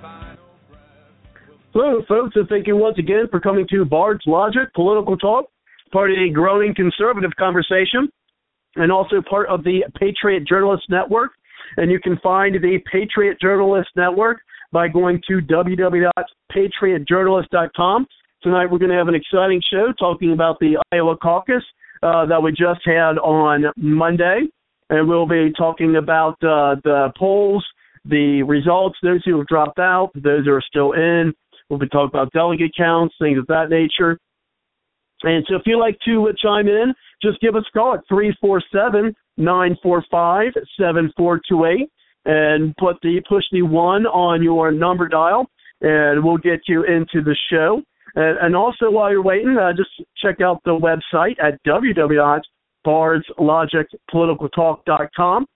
Final breath. Hello, folks, and thank you once again for coming to Bard's Logic Political Talk, part of the growing conservative conversation, and also part of the Patriot Journalist Network. And you can find the Patriot Journalist Network by going to www.patriotjournalist.com. Tonight we're going to have an exciting show talking about the Iowa caucus uh, that we just had on Monday, and we'll be talking about uh, the polls, the results, those who have dropped out, those who are still in. We'll be talking about delegate counts, things of that nature. And so if you'd like to uh, chime in, just give us a call at 347 945 7428 and put the push the one on your number dial, and we'll get you into the show. And, and also, while you're waiting, uh, just check out the website at www.bardslogicpoliticaltalk.com,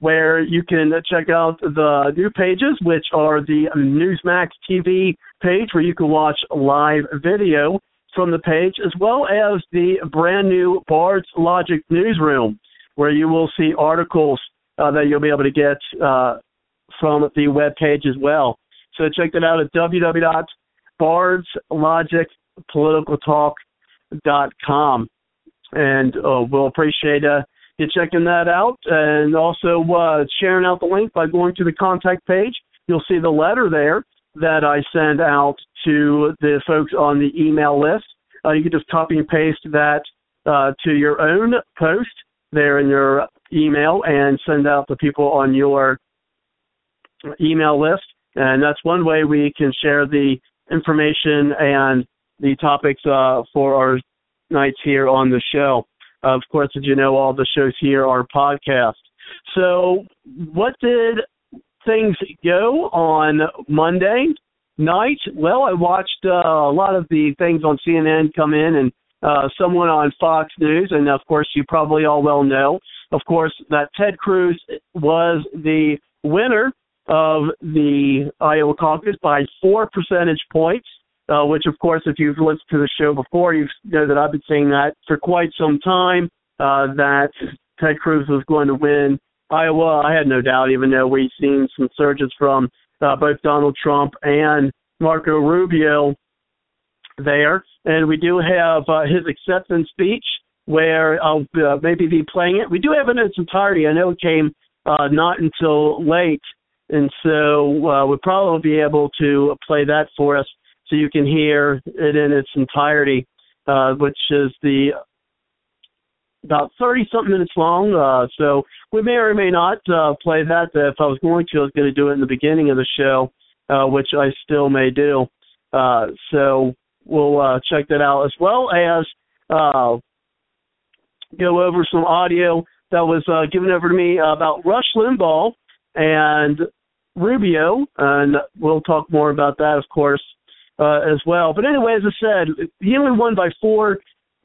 where you can check out the new pages, which are the Newsmax TV page, where you can watch live video from the page, as well as the brand new Bard's Logic newsroom, where you will see articles uh, that you'll be able to get uh, from the web page as well. So check that out at www.bardslogicpoliticaltalk.com. And uh, we'll appreciate uh, you checking that out and also uh, sharing out the link by going to the contact page. You'll see the letter there that I send out to the folks on the email list. Uh, you can just copy and paste that to your own post there in your email and send out to people on your email list. And that's one way we can share the information and the topics uh, for our nights here on the show. of course, as you know, all the shows here are podcasts. So, what did things go on Monday night? Well, I watched uh, a lot of the things on CNN come in and uh, someone on Fox News, and of course, you probably all well know, of course, that Ted Cruz was the winner of the Iowa caucus by four percentage points. Uh, which, of course, if you've listened to the show before, you know that I've been saying that for quite some time uh, that Ted Cruz was going to win Iowa. I had no doubt, even though we've seen some surges from uh, both Donald Trump and Marco Rubio there. And we do have uh, his acceptance speech where I'll uh, maybe be playing it. We do have it in its entirety. I know it came uh, not until late, and so uh, we'll probably be able to play that for us so you can hear it in its entirety, uh, which is the about 30 something minutes long. Uh, so we may or may not uh, play that. If I was going to, I was going to do it in the beginning of the show, uh, which I still may do. Uh, so we'll uh, check that out as well as uh, go over some audio that was uh, given over to me about Rush Limbaugh and Rubio, and we'll talk more about that, of course, uh, as well. But anyway, as I said, he only won by four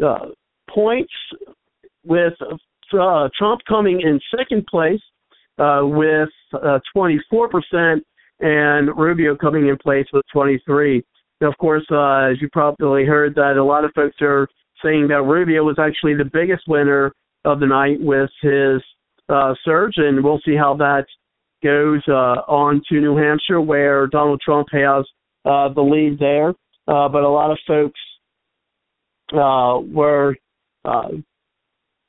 uh, points, with uh, Trump coming in second place uh, with uh, 24%, and Rubio coming in place with 23. Now, of course, uh, as you probably heard, that a lot of folks are saying that Rubio was actually the biggest winner of the night with his uh, surge, and we'll see how that goes uh, on to New Hampshire, where Donald Trump has uh, the lead there. Uh, but a lot of folks uh, were uh,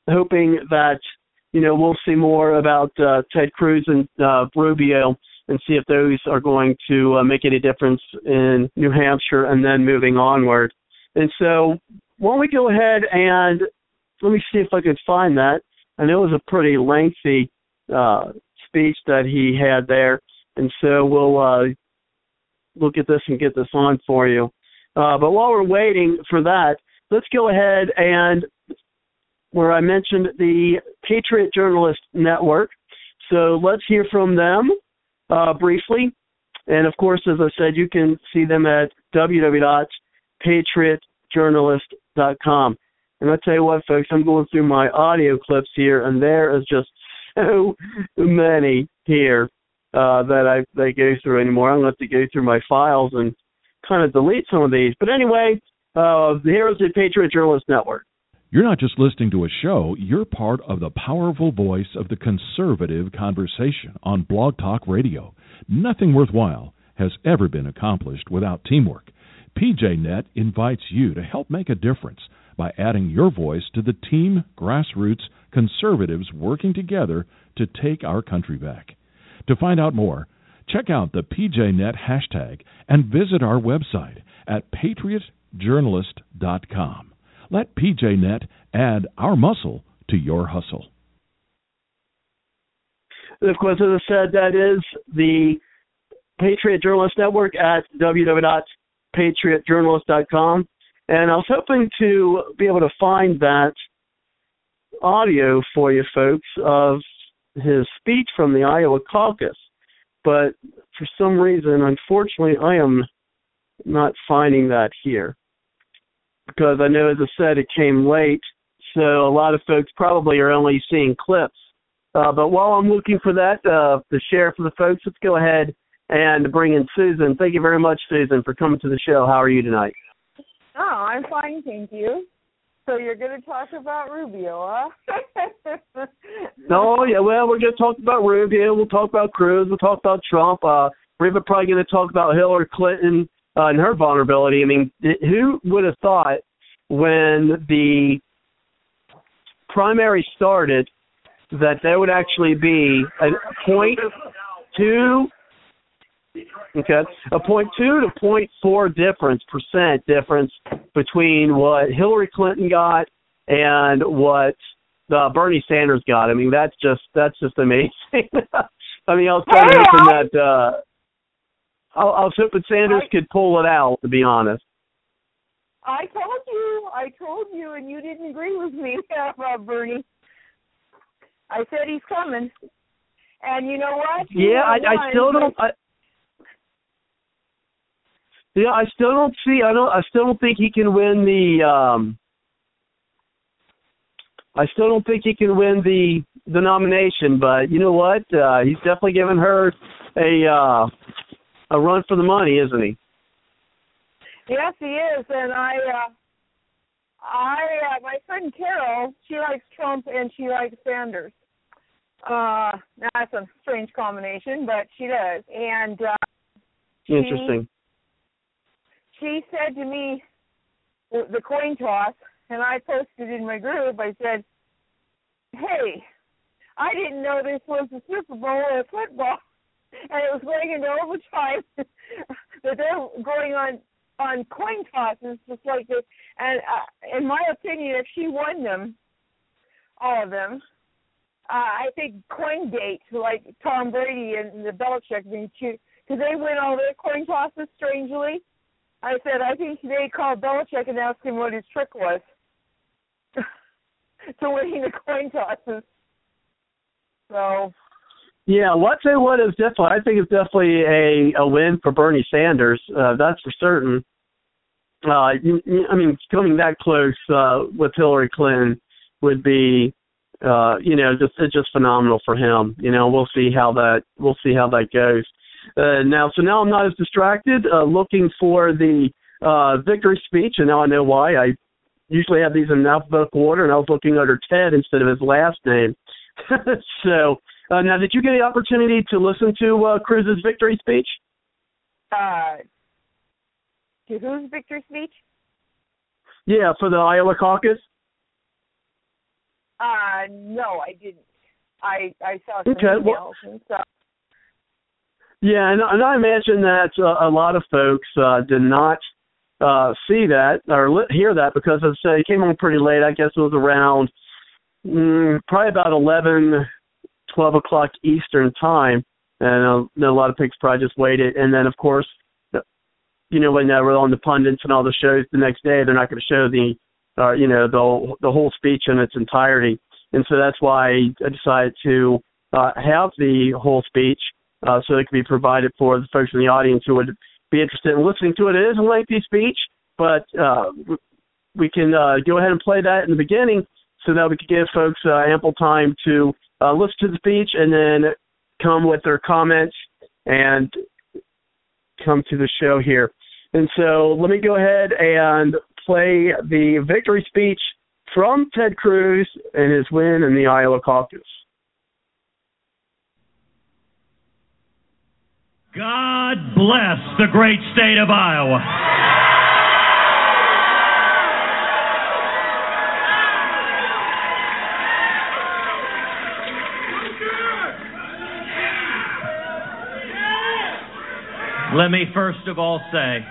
hoping that you know we'll see more about uh, Ted Cruz and uh, Rubio and see if those are going to uh, make any difference in New Hampshire and then moving onward. And so, why don't we go ahead and let me see if I can find that. And it was a pretty lengthy uh, speech that he had there, and so we'll uh, look at this and get this on for you. Uh, but while we're waiting for that, let's go ahead and where I mentioned the Patriot Journalist Network. So let's hear from them uh, briefly. And of course, as I said, you can see them at www.patriotjournalist.com. And I tell you what, folks, I'm going through my audio clips here, and there is just so many here uh, that I they go through anymore. I'm going to have to go through my files and kind of delete some of these. But anyway, uh, here is the Patriot Journalist Network. You're not just listening to a show, you're part of the powerful voice of the conservative conversation on Blog Talk Radio. Nothing worthwhile has ever been accomplished without teamwork. PJNet invites you to help make a difference by adding your voice to the team grassroots conservatives working together to take our country back. To find out more, check out the PJNet hashtag and visit our website at patriotjournalist.com. Let PJNet add our muscle to your hustle. Of course, as I said, that is the Patriot Journalist Network at www.patriotjournalist.com. And I was hoping to be able to find that audio for you folks of his speech from the Iowa caucus. But for some reason, unfortunately, I am not finding that here because I know, as I said, it came late, so a lot of folks probably are only seeing clips. Uh, but while I'm looking for that uh, to share for the folks, let's go ahead and bring in Susan. Thank you very much, Susan, for coming to the show. How are you tonight? Oh, I'm fine, thank you. So you're going to talk about Rubio, huh? no, yeah. Well, we're going to talk about Rubio. We'll talk about Cruz. We'll talk about Trump. Uh, we're probably going to talk about Hillary Clinton uh, and her vulnerability. I mean, who would have thought when the primary started that there would actually be a point two okay a point two to point four difference percent difference between what Hillary Clinton got and what uh, Bernie Sanders got. I mean that's just that's just amazing. I mean I was kind of hoping that uh I, I was hoping Sanders I, could pull it out. To be honest. I told you, I told you, and you didn't agree with me about Bernie. I said he's coming, and you know what? He yeah, I, I still don't. I, yeah, I still don't see. I don't. I still don't think he can win the. um I still don't think he can win the the nomination, but you know what? Uh He's definitely given her a uh a run for the money, isn't he? Yes, he is, and I, uh, I, uh, my friend Carol, she likes Trump and she likes Sanders. Uh, that's a strange combination, but she does, and uh, interesting. She said to me the coin toss, and I posted in my group. I said, "Hey, I didn't know this was the Super Bowl of football." and it was going into overtime. but they're going on on coin tosses just like this. And uh, in my opinion, if she won them, all of them, uh, I think CoinGate, like Tom Brady and the Belichick because they win all their coin tosses strangely. I said I think they called Belichick and asked him what his trick was to winning the coin tosses. So yeah, I tell you what is definitely. I think it's definitely a a win for Bernie Sanders. Uh, that's for certain. Uh, you, I mean, coming that close uh, with Hillary Clinton would be, uh, you know, just it's just phenomenal for him. You know, we'll see how that we'll see how that goes. Uh, now, so now I'm not as distracted, uh, looking for the uh, victory speech, and now I know why. I usually have these in alphabetical order, and I was looking under Ted instead of his last name. so uh, now, did you get the opportunity to listen to uh, Cruz's victory speech? Uh, to whose victory speech? Yeah, for the Iowa caucus. Uh, no, I didn't. I I saw some okay, emails well, and stuff. Yeah, and, and I imagine that uh, a lot of folks uh, did not uh, see that or li- hear that because, as I say, it came on pretty late. I guess it was around mm, probably about eleven 12 o'clock Eastern time. And uh, a lot of pigs probably just waited. And then, of course, you know, when they were on the pundits and all the shows the next day, they're not going to show the, uh, you know, the the whole speech in its entirety. And so that's why I decided to uh, have the whole speech uh, so it can be provided for the folks in the audience who would be interested in listening to it. It is a lengthy speech, but uh, we can uh, go ahead and play that in the beginning so that we can give folks uh, ample time to uh, listen to the speech and then come with their comments and come to the show here. And so let me go ahead and play the victory speech from Ted Cruz and his win in the Iowa caucus. God bless the great state of Iowa. Let me first of all say,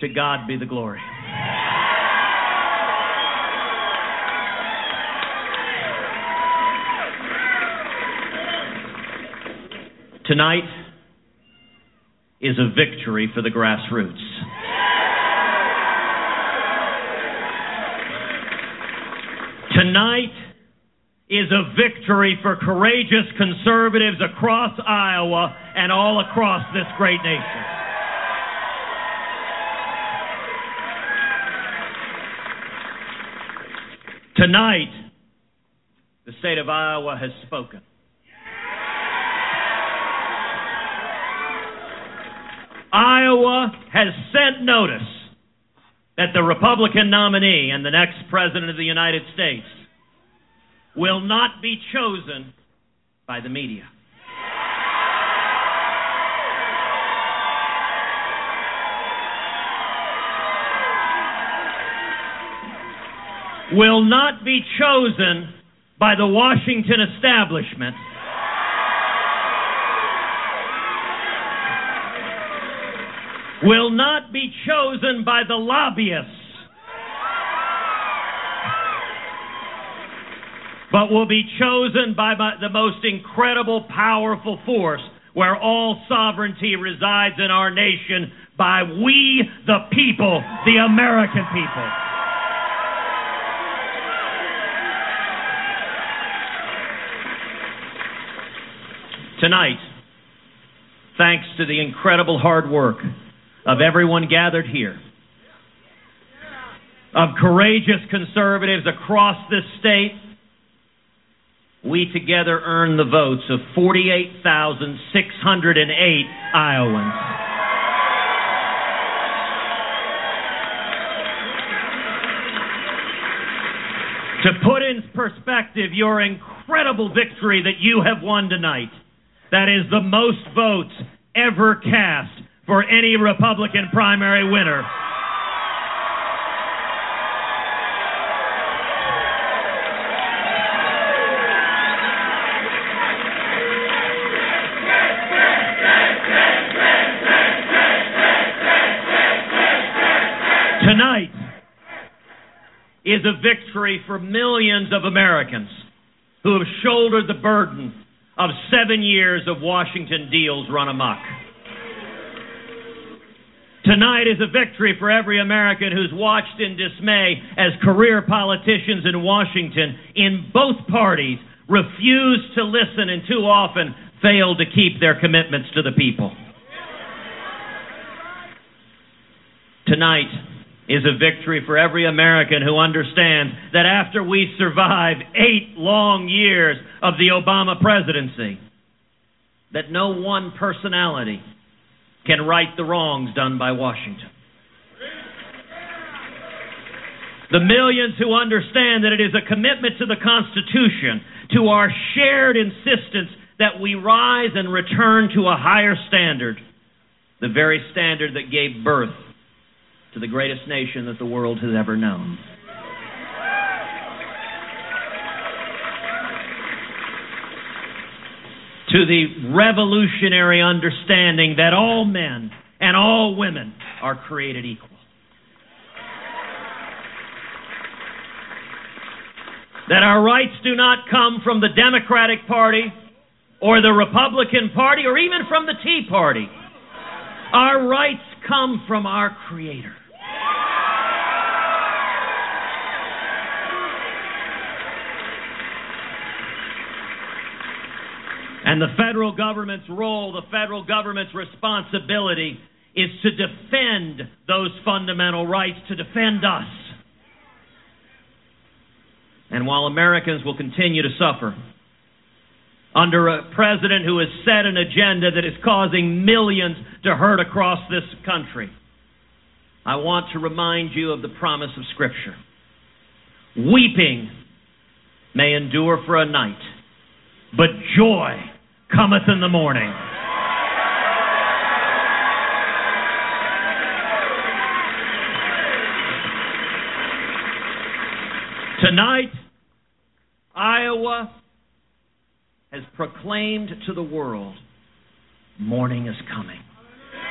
to God be the glory. Tonight is a victory for the grassroots. Tonight is a victory for courageous conservatives across Iowa and all across this great nation. Tonight, the state of Iowa has spoken. Iowa has sent notice that the Republican nominee and the next President of the United States will not be chosen by the media. Will not be chosen by the Washington establishment will not be chosen by the lobbyists, but will be chosen by the most incredible, powerful force where all sovereignty resides in our nation by we, the people, the American people. Tonight, thanks to the incredible hard work of everyone gathered here, of courageous conservatives across this state, we together earned the votes of 48,608 Iowans. To put in perspective your incredible victory that you have won tonight, that is the most votes ever cast for any Republican primary winner. Tonight is a victory for millions of Americans who have shouldered the burden of seven years of Washington deals run amok. Tonight is a victory for every American who's watched in dismay as career politicians in Washington in both parties refuse to listen and too often fail to keep their commitments to the people. Tonight is a victory for every American who understands that after we survive eight long years of the Obama presidency, that no one personality can right the wrongs done by Washington. The millions who understand that it is a commitment to the Constitution, to our shared insistence that we rise and return to a higher standard, the very standard that gave birth to the greatest nation that the world has ever known. To the revolutionary understanding that all men and all women are created equal. that our rights do not come from the Democratic Party or the Republican Party or even from the Tea Party. Our rights come from our Creator. And the federal government's role, the federal government's responsibility is to defend those fundamental rights, to defend us. And while Americans will continue to suffer under a president who has set an agenda that is causing millions to hurt across this country, I want to remind you of the promise of Scripture. Weeping may endure for a night, but joy cometh in the morning. Tonight, Iowa has proclaimed to the world morning is coming.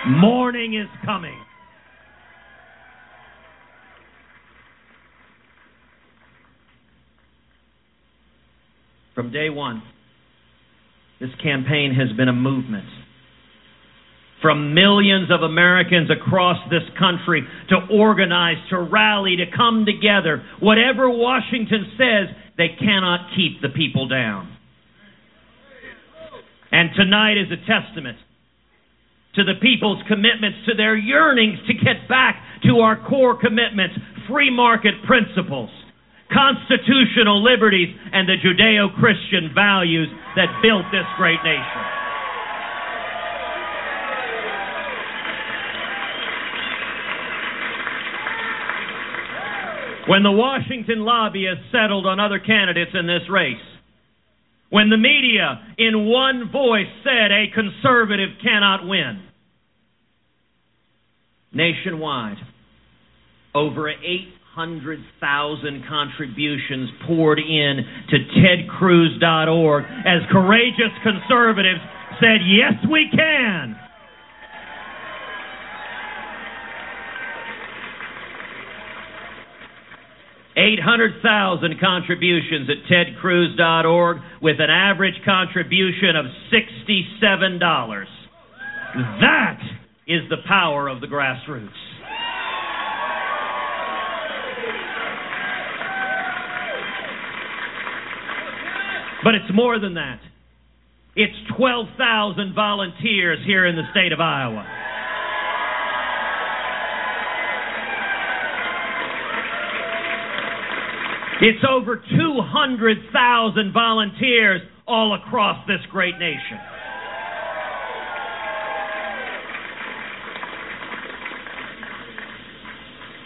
Morning is coming. From day one, this campaign has been a movement from millions of Americans across this country to organize, to rally, to come together. Whatever Washington says, they cannot keep the people down. And tonight is a testament to the people's commitments, to their yearnings to get back to our core commitments, free market principles, constitutional liberties, and the Judeo Christian values that built this great nation. When the Washington lobbyists settled on other candidates in this race, when the media in one voice said a conservative cannot win, nationwide, over 800,000 contributions poured in to tedcruz.org as courageous conservatives said, Yes, we can. 800,000 contributions at tedcruz.org with an average contribution of $67. That is the power of the grassroots. But it's more than that. It's 12,000 volunteers here in the state of Iowa. It's over 200,000 volunteers all across this great nation.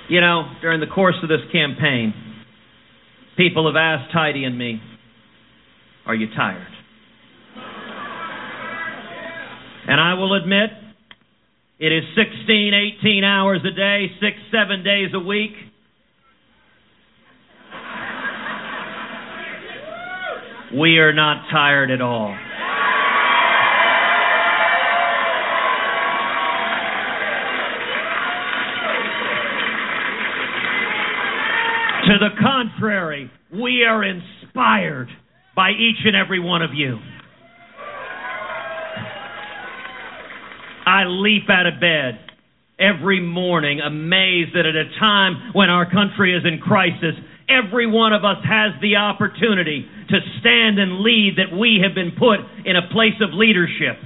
You know, during the course of this campaign, people have asked Heidi and me, Are you tired? And I will admit, it is 16, 18 hours a day, six, seven days a week. We are not tired at all. To the contrary, we are inspired by each and every one of you. I leap out of bed every morning amazed that at a time when our country is in crisis, every one of us has the opportunity to stand and lead that we have been put in a place of leadership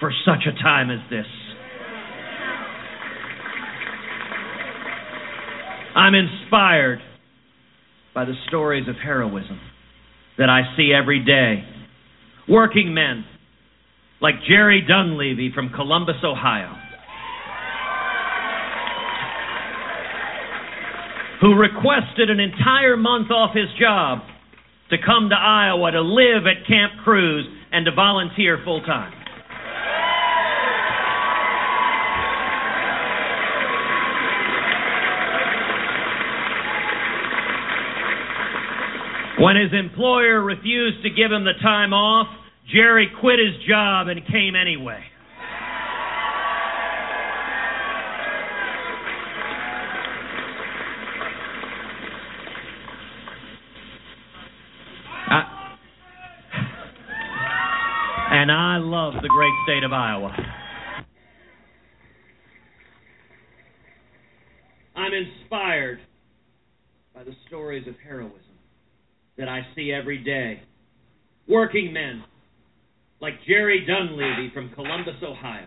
for such a time as this. I'm inspired by the stories of heroism that I see every day. Working men like Jerry Dunleavy from Columbus, Ohio, who requested an entire month off his job to come to Iowa to live at Camp Cruz and to volunteer full time. When his employer refused to give him the time off, Jerry quit his job and came anyway. And I love the great state of Iowa. I'm inspired by the stories of heroism that I see every day. Working men like Jerry Dunleavy from Columbus, Ohio,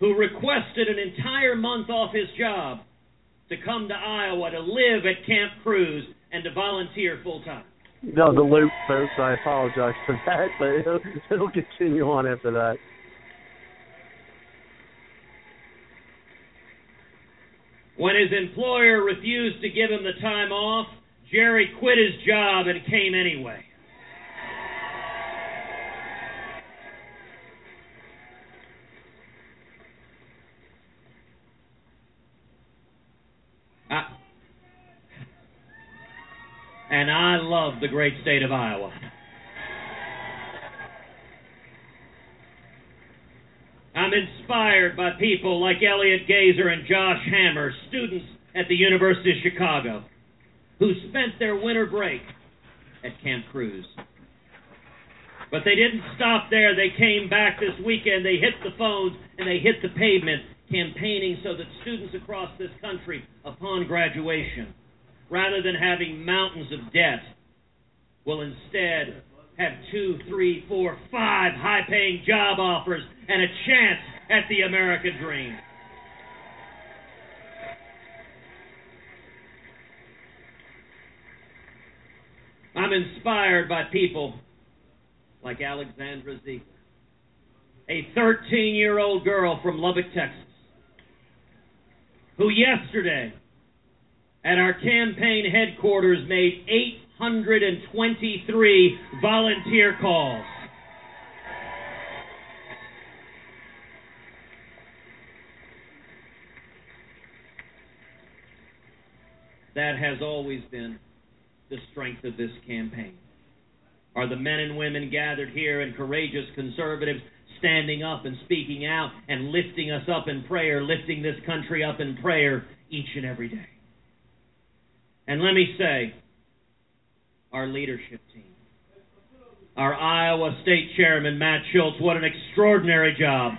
who requested an entire month off his job to come to Iowa to live at Camp Cruz and to volunteer full time. No, the loop, folks. I apologize for that, but it'll, it'll continue on after that. When his employer refused to give him the time off, Jerry quit his job and came anyway. I, and I love the great state of Iowa. I'm inspired by people like Elliot Gaiser and Josh Hammer, students at the University of Chicago, who spent their winter break at Camp Cruz. But they didn't stop there. They came back this weekend. They hit the phones and they hit the pavement campaigning so that students across this country, upon graduation, rather than having mountains of debt, will instead have two, three, four, five high paying job offers and a chance at the American dream. I'm inspired by people like Alexandra Ziegler, a 13 year old girl from Lubbock, Texas, who yesterday at our campaign headquarters made 823 volunteer calls. That has always been the strength of this campaign. Are the men and women gathered here and courageous conservatives standing up and speaking out and lifting us up in prayer, lifting this country up in prayer each and every day? And let me say, our leadership team, our Iowa State Chairman, Matt Schultz, what an extraordinary job.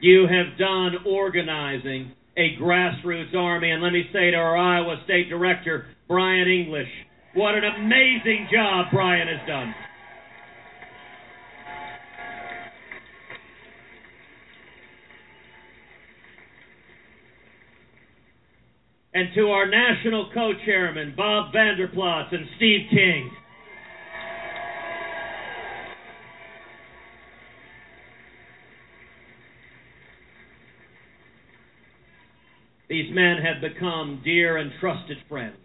You have done organizing a grassroots army. And let me say to our Iowa State Director, Brian English, what an amazing job Brian has done. And to our national co chairmen, Bob Vander Plaats and Steve King. These men have become dear and trusted friends.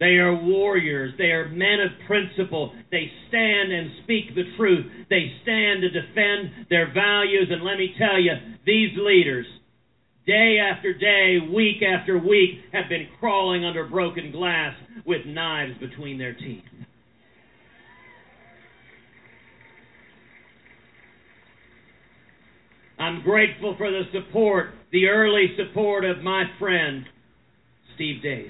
They are warriors. They are men of principle. They stand and speak the truth. They stand to defend their values. And let me tell you, these leaders, day after day, week after week, have been crawling under broken glass with knives between their teeth. I'm grateful for the support, the early support of my friend, Steve Deace.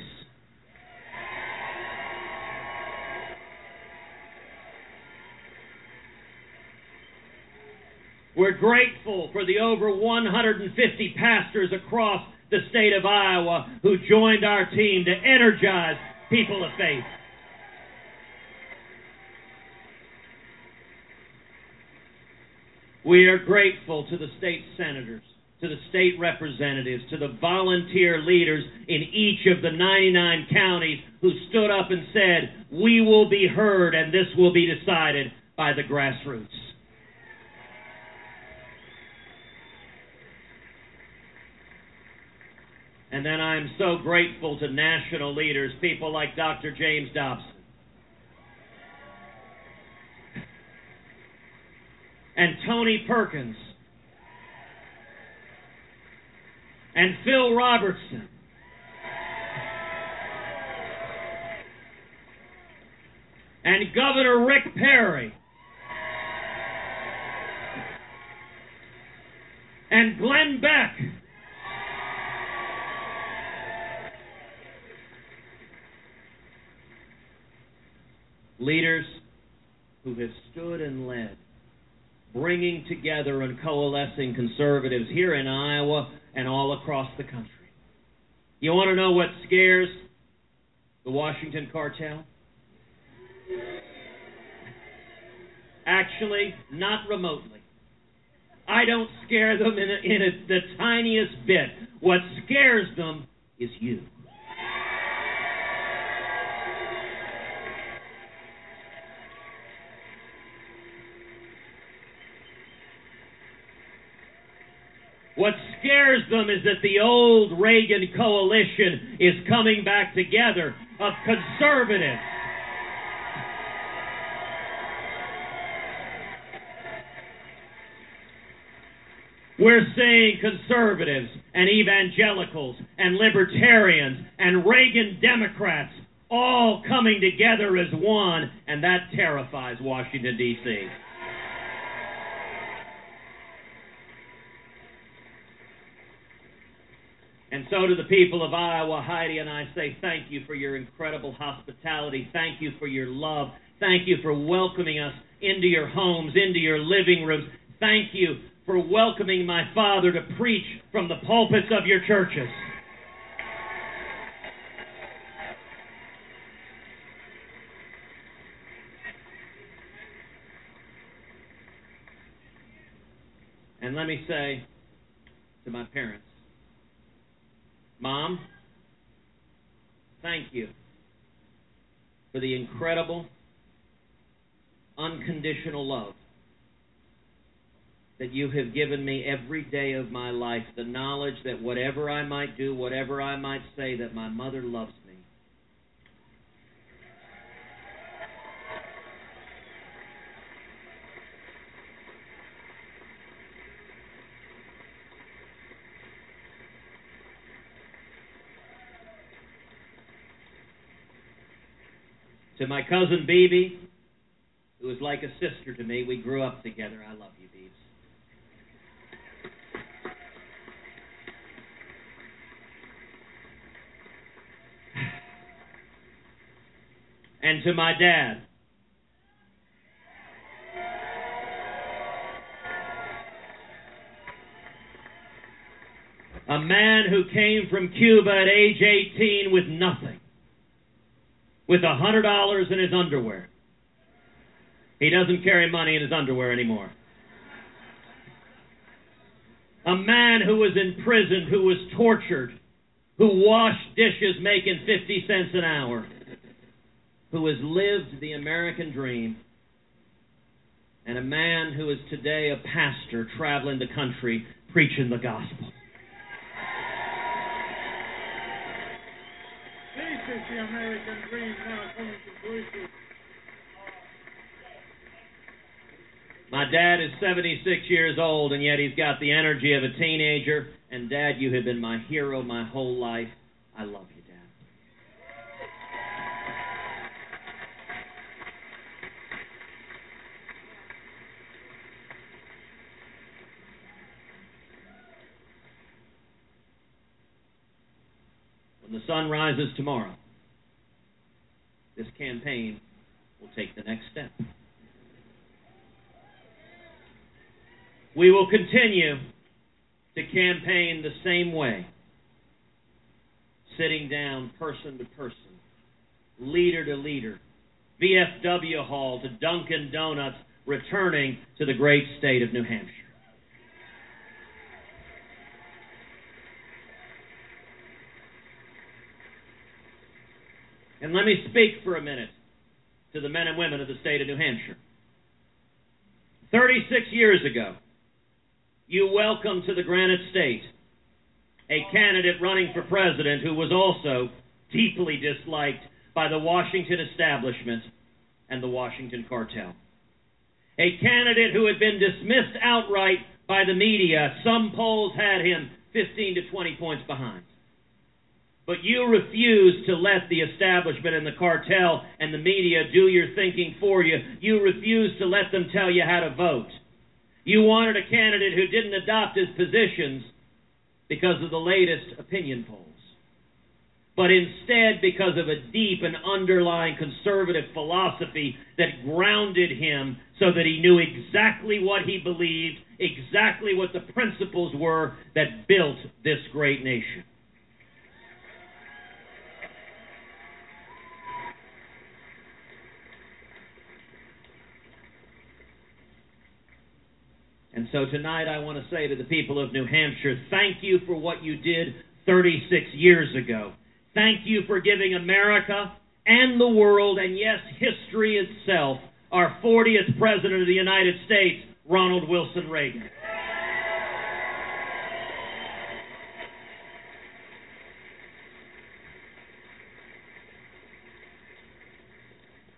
We're grateful for the over 150 pastors across the state of Iowa who joined our team to energize people of faith. We are grateful to the state senators, to the state representatives, to the volunteer leaders in each of the 99 counties who stood up and said, We will be heard and this will be decided by the grassroots. And then I'm so grateful to national leaders, people like Dr. James Dobson. And Tony Perkins. And Phil Robertson. And Governor Rick Perry. and Glenn Beck. Leaders who have stood and led, bringing together and coalescing conservatives here in Iowa and all across the country. You want to know what scares the Washington cartel? Actually, not remotely. I don't scare them in, a, in a, the tiniest bit. What scares them is you. Scares them is that the old Reagan coalition is coming back together of conservatives. We're seeing conservatives and evangelicals and libertarians and Reagan Democrats all coming together as one, and that terrifies Washington, D.C. And so to the people of Iowa, Heidi and I say thank you for your incredible hospitality. Thank you for your love. Thank you for welcoming us into your homes, into your living rooms. Thank you for welcoming my father to preach from the pulpits of your churches. And let me say to my parents, Mom, thank you for the incredible, unconditional love that you have given me every day of my life. The knowledge that whatever I might do, whatever I might say, that my mother loves me. To my cousin Beebe, who is like a sister to me, we grew up together. I love you, Beebe. And to my dad, a man who came from Cuba at age 18 with nothing with a hundred dollars in his underwear. He doesn't carry money in his underwear anymore. A man who was in prison, who was tortured, who washed dishes making 50 cents an hour, who has lived the American dream, and a man who is today a pastor traveling the country preaching the gospel. Is the American dream now coming to fruition. My dad is 76 years old, and yet he's got the energy of a teenager. And, Dad, you have been my hero my whole life. I love you, Dad. When the sun rises tomorrow, this campaign will take the next step. We will continue to campaign the same way, sitting down person to person, leader to leader, VFW Hall to Dunkin' Donuts, returning to the great state of New Hampshire. And let me speak for a minute to the men and women of the state of New Hampshire. 36 years ago, you welcomed to the Granite State a candidate running for president who was also deeply disliked by the Washington establishment and the Washington cartel. A candidate who had been dismissed outright by the media. Some polls had him 15 to 20 points behind. But you refuse to let the establishment and the cartel and the media do your thinking for you. You refuse to let them tell you how to vote. You wanted a candidate who didn't adopt his positions because of the latest opinion polls, but instead because of a deep and underlying conservative philosophy that grounded him so that he knew exactly what he believed, exactly what the principles were that built this great nation. And so tonight I want to say to the people of New Hampshire, thank you for what you did 36 years ago. Thank you for giving America and the world, and yes, history itself, our 40th President of the United States, Ronald Wilson Reagan.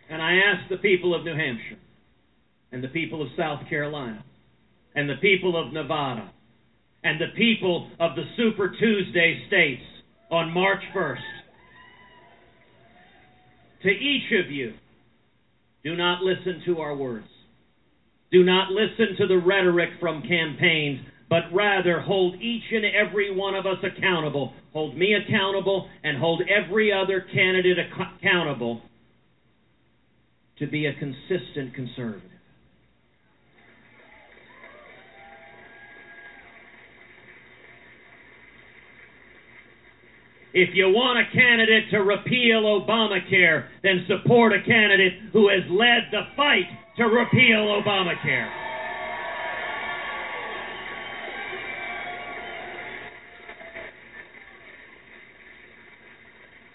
And I ask the people of New Hampshire and the people of South Carolina and the people of Nevada and the people of the Super Tuesday states on March 1st. To each of you, do not listen to our words. Do not listen to the rhetoric from campaigns, but rather hold each and every one of us accountable. Hold me accountable and hold every other candidate accountable to be a consistent conservative. If you want a candidate to repeal Obamacare, then support a candidate who has led the fight to repeal Obamacare.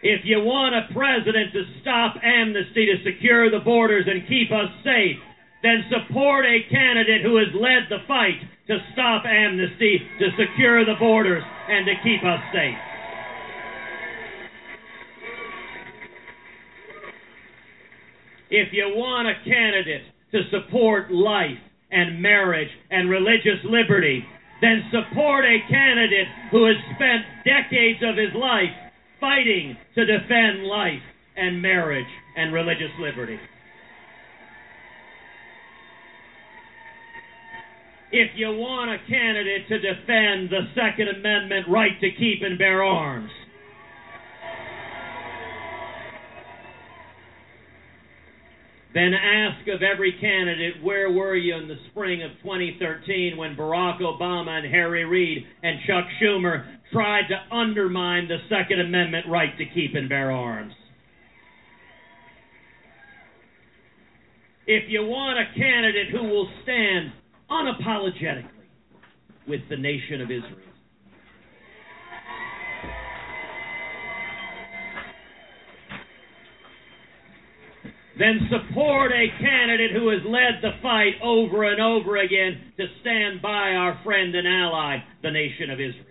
If you want a president to stop amnesty, to secure the borders and keep us safe, then support a candidate who has led the fight to stop amnesty, to secure the borders, and to keep us safe. If you want a candidate to support life and marriage and religious liberty, then support a candidate who has spent decades of his life fighting to defend life and marriage and religious liberty. If you want a candidate to defend the Second Amendment right to keep and bear arms, then ask of every candidate where were you in the spring of 2013 when Barack Obama and Harry Reid and Chuck Schumer tried to undermine the Second Amendment right to keep and bear arms. If you want a candidate who will stand unapologetically with the nation of Israel, then support a candidate who has led the fight over and over again to stand by our friend and ally, the nation of Israel.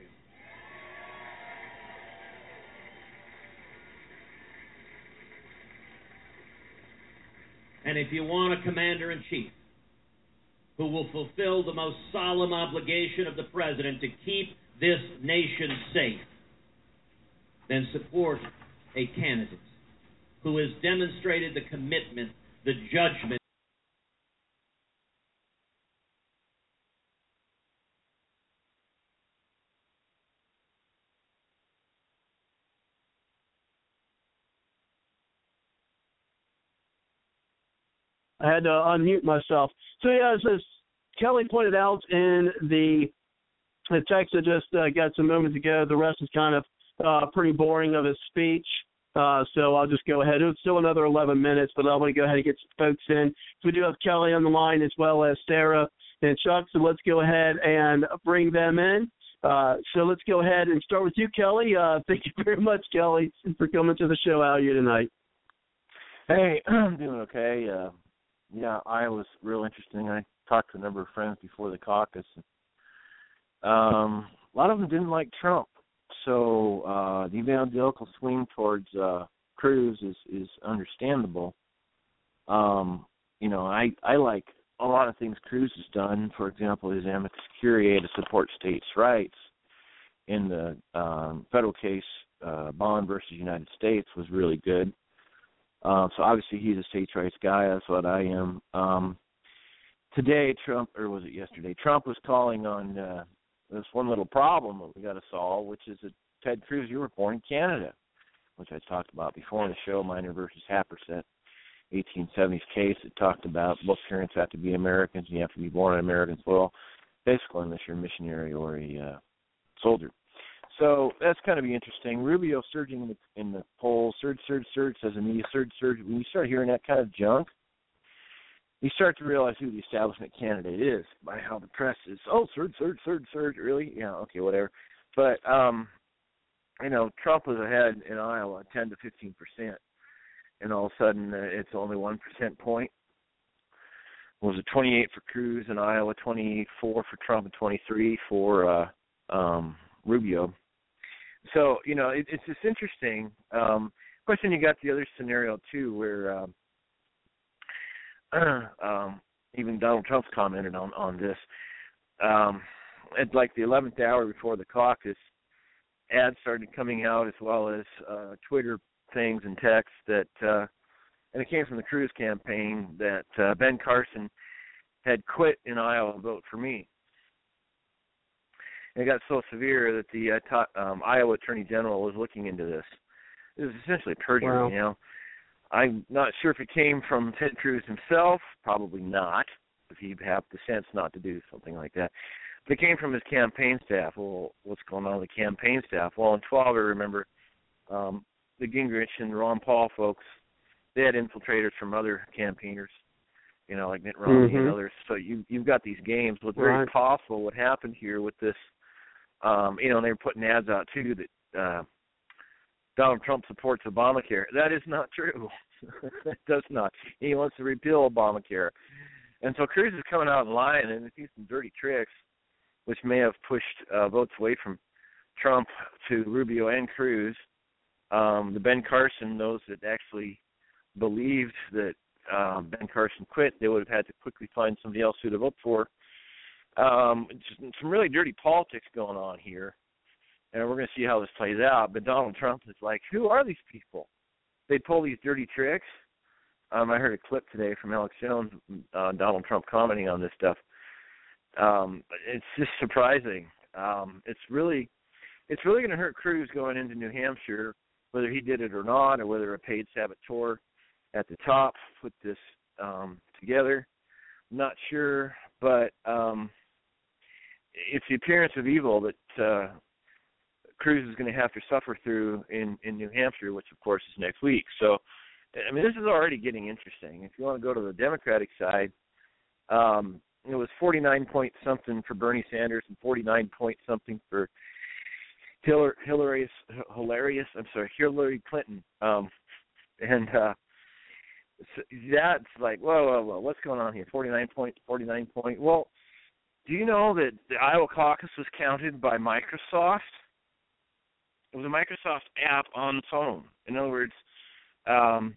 And if you want a commander in chief who will fulfill the most solemn obligation of the president to keep this nation safe, then support a candidate who has demonstrated the commitment, the judgment. I had to unmute myself. So yeah, as, Kelly pointed out in the the text I just uh, got some moments ago, the rest is kind of uh, pretty boring of his speech. Uh, so I'll just go ahead. It's still another 11 minutes, but I want to go ahead and get some folks in. So we do have Kelly on the line as well as Sarah and Chuck. So let's go ahead and bring them in. Uh, so let's go ahead and start with you, Kelly. Uh, thank you very much, Kelly, for coming to the show. How are you tonight? Hey, I'm doing okay. Uh, yeah, I was real interesting. I talked to a number of friends before the caucus. Um, a lot of them didn't like Trump so uh, the evangelical swing towards uh, Cruz is is understandable. Um, you know, I I like a lot of things Cruz has done. For example, his amicus curiae to support states' rights in the um, federal case uh, Bond versus United States was really good. Um, so obviously he's a states' rights guy. That's what I am. Um, today Trump or was it yesterday? Trump was calling on uh this one little problem that we got to solve, which is that Ted Cruz, you were born in Canada, which I talked about before in the show, Minor versus Happersett, 1870s case. It talked about both parents have to be Americans, and you have to be born on American soil, basically unless you're a missionary or a uh, soldier. So that's kind of interesting. Rubio surging in the, in the polls, surge, surge, surge, says the media, surge, surge. When you start hearing that kind of junk, you start to realize who the establishment candidate is by how the press is. Oh, surge, surge, surge, surge. Really? Yeah. Okay, whatever. But um, you know, Trump was ahead in Iowa, ten to fifteen percent, and all of a sudden uh, it's only one percent point. Was it 28 for Cruz in Iowa, 24 for Trump, and 23 for uh, um, Rubio? So you know, it, it's just interesting. Um, then you got the other scenario too, where um, um, even Donald Trump's commented on on this. Um, at like the 11th hour before the caucus, ads started coming out as well as uh, Twitter things and texts that, uh, and it came from the Cruz campaign that uh, Ben Carson had quit in Iowa. Vote for me. And it got so severe that the uh, top, um, Iowa Attorney General was looking into this. It was essentially perjury, Wow. you know. I'm not sure if it came from Ted Cruz himself. Probably not, if he'd have the sense not to do something like that. But it came from his campaign staff. Well, what's going on with the campaign staff? Well, in 12, I remember um, the Gingrich and Ron Paul folks. They had infiltrators from other campaigners, you know, like Mitt Romney and Mhm. others. So you you've got these games. What's very Right. possible what happened here with this, um, you know, and they were putting ads out too that uh, Donald Trump supports Obamacare. That is not true. it does not. He wants to repeal Obamacare. And so Cruz is coming out and lying and he's some dirty tricks, which may have pushed uh, votes away from Trump to Rubio and Cruz. Um, the Ben Carson, those that actually believed that um, Ben Carson quit, they would have had to quickly find somebody else who to vote for. Um, some really dirty politics going on here and we're going to see how this plays out. But Donald Trump is like, who are these people? They pull these dirty tricks. Um, I heard a clip today from Alex Jones, uh, Donald Trump commenting on this stuff. Um, it's just surprising. Um, it's really, it's really going to hurt Cruz going into New Hampshire, whether he did it or not, or whether a paid saboteur at the top put this um, together. Not sure, but um, it's the appearance of evil that uh, Cruz is going to have to suffer through in in New Hampshire, which of course is next week. So, I mean, this is already getting interesting. If you want to go to the Democratic side, um, it was 49 point something for Bernie Sanders and 49 point something for Hillary, Hillary, hilarious. I'm sorry, Hillary Clinton. Um, and uh, so that's like, whoa, whoa, whoa, what's going on here? 49 point, 49 point. Well, do you know that the Iowa caucus was counted by Microsoft? It was a Microsoft app on the phone. In other words, um,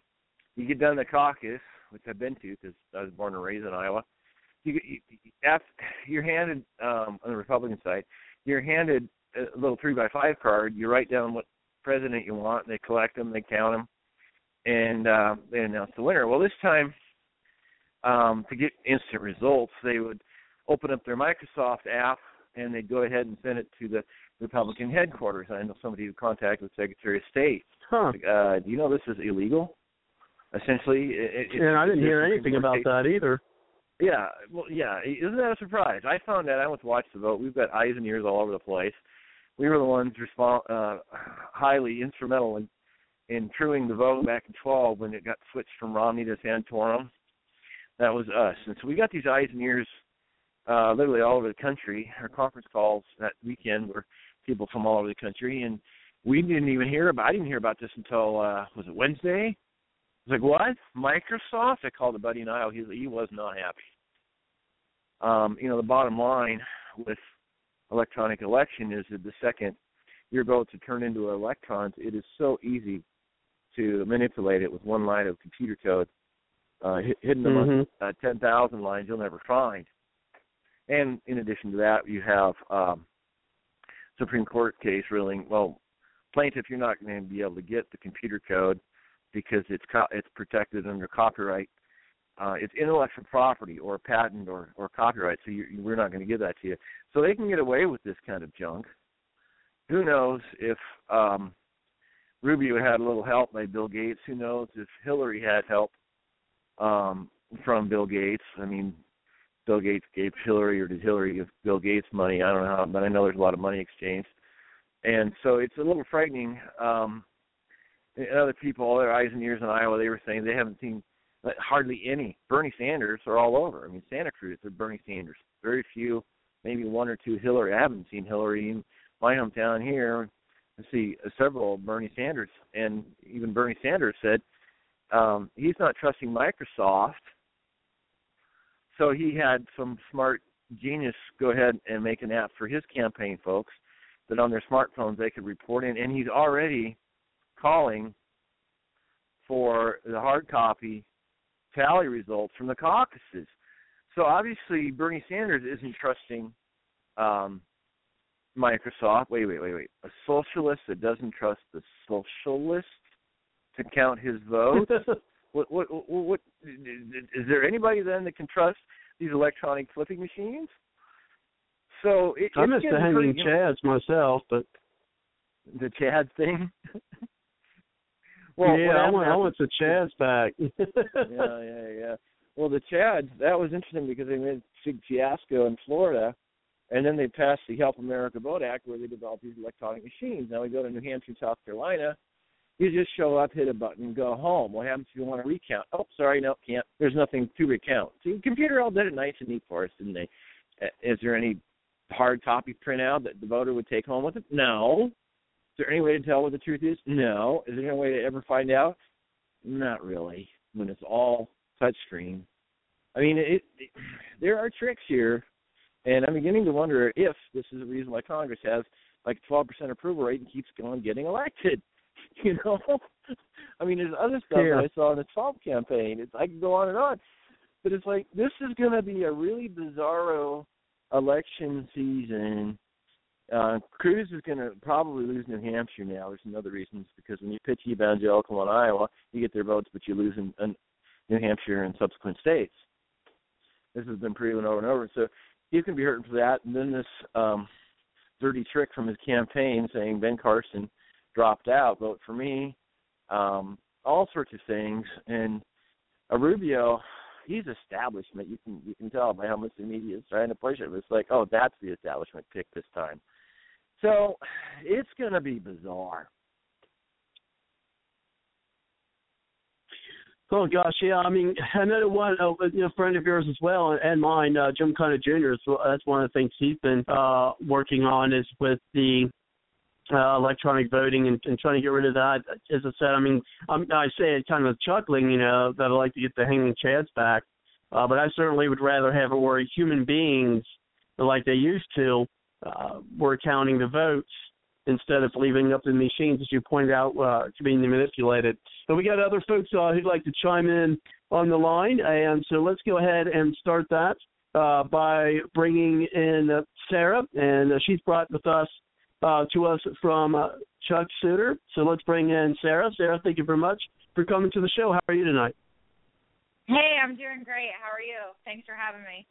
you get done the caucus, which I've been to because I was born and raised in Iowa. You, you, you're handed um, on the Republican side, you're handed a little three by five card. You write down what president you want. They collect them, they count them, and uh, they announce the winner. Well, this time, um, to get instant results, they would open up their Microsoft app and they'd go ahead and send it to the Republican headquarters. I know somebody who contacted the Secretary of State. Huh. Uh, do you know this is illegal? Essentially, it, it, And I didn't hear anything about that either. Yeah, well, yeah. Isn't that a surprise? I found that I went to watch the vote. We've got eyes and ears all over the place. We were the ones respon uh, highly instrumental in in truing the vote back in 12 when it got switched from Romney to Santorum. That was us, and so we got these eyes and ears uh, literally all over the country. Our conference calls that weekend were people from all over the country, and we didn't even hear about. I didn't hear about this until uh, was it Wednesday? I was like, what? Microsoft? I called a buddy in Iowa. He he was not happy. Um, you know, the bottom line with electronic election is that the second your votes are turned into electrons, it is so easy to manipulate it with one line of computer code, uh, hidden among Mhm. uh, 10,000 lines you'll never find. And in addition to that, you have um, Supreme Court case ruling. Well, plaintiff, you're not going to be able to get the computer code because it's co- it's protected under copyright uh, it's intellectual property or patent or or copyright, so you, we're not going to give that to you. So they can get away with this kind of junk. Who knows if um, Rubio had a little help by Bill Gates? Who knows if Hillary had help um, from Bill Gates? I mean, Bill Gates gave Hillary, or did Hillary give Bill Gates money? I don't know how, but I know there's a lot of money exchanged, and so it's a little frightening. Um, and other people, all their eyes and ears in Iowa, they were saying they haven't seen hardly any. Bernie Sanders are all over. I mean, Santa Cruz, they're Bernie Sanders. Very few, maybe one or two Hillary. I haven't seen Hillary in my hometown here. I see several Bernie Sanders, and even Bernie Sanders said um, he's not trusting Microsoft. So he had some smart genius go ahead and make an app for his campaign folks that on their smartphones they could report in, and he's already calling for the hard copy tally results from the caucuses. So obviously Bernie Sanders isn't trusting um, Microsoft. Wait, wait, wait, wait. A socialist that doesn't trust the socialist to count his vote. What, what, what, what? Is there anybody then that can trust these electronic flipping machines? So it, I miss the hanging chads myself, but the Chad thing. Well, yeah, I want, I want the Chads back. yeah, yeah, yeah. Well, the Chads that was interesting because they made a big fiasco in Florida, and then they passed the Help America Vote Act where they developed these electronic machines. Now we go to New Hampshire, South Carolina. You just show up, hit a button, and go home. What happens if you want to recount? Oh, sorry, no, can't. There's nothing to recount. See, the computer all did it nice and neat for us, didn't they? Uh, is there any hard copy printout that the voter would take home with it? No Is there any way to tell what the truth is? No. Is there any way to ever find out? Not really. When it's all touchscreen. I mean, it, it, there are tricks here, and I'm beginning to wonder if this is the reason why Congress has like a 12% approval rate and keeps going getting elected. You know, I mean, there's other stuff that I saw in the Trump campaign. It's I can go on and on, but it's like this is going to be a really bizarro election season uh, Cruz is going to probably lose New Hampshire now. There's another reason because when you pitch evangelical in Iowa, you get their votes, but you lose in, in New Hampshire and subsequent states. This has been proven over and over. So he's going to be hurting for that. And then this um, dirty trick from his campaign saying Ben Carson dropped out, vote for me, um, all sorts of things. And a Rubio, he's establishment. You can you can tell by how much the media is trying to push it. It's like, oh, that's the establishment pick this time. So it's going to be bizarre. Oh gosh, yeah. I mean, another one, uh, you know, friend of yours as well, and mine, uh, Jim Connor Jr. So that's one of the things he's been uh, working on is with the uh, electronic voting and, and trying to get rid of that. As I said, I mean, I'm, I say it kind of chuckling, you know, that I'd like to get the hanging chads back, uh, but I certainly would rather have it where human beings, like they used to, uh, were counting the votes instead of leaving up the machines, as you pointed out, uh, to being manipulated. So we got other folks uh, who'd like to chime in on the line, and so let's go ahead and start that uh, by bringing in uh, Sarah, and uh, she's brought with us uh, to us from uh, Chuck Suter. So let's bring in Sarah. Sarah, thank you very much for coming to the show. How are you tonight? Hey, I'm doing great. How are you? Thanks for having me.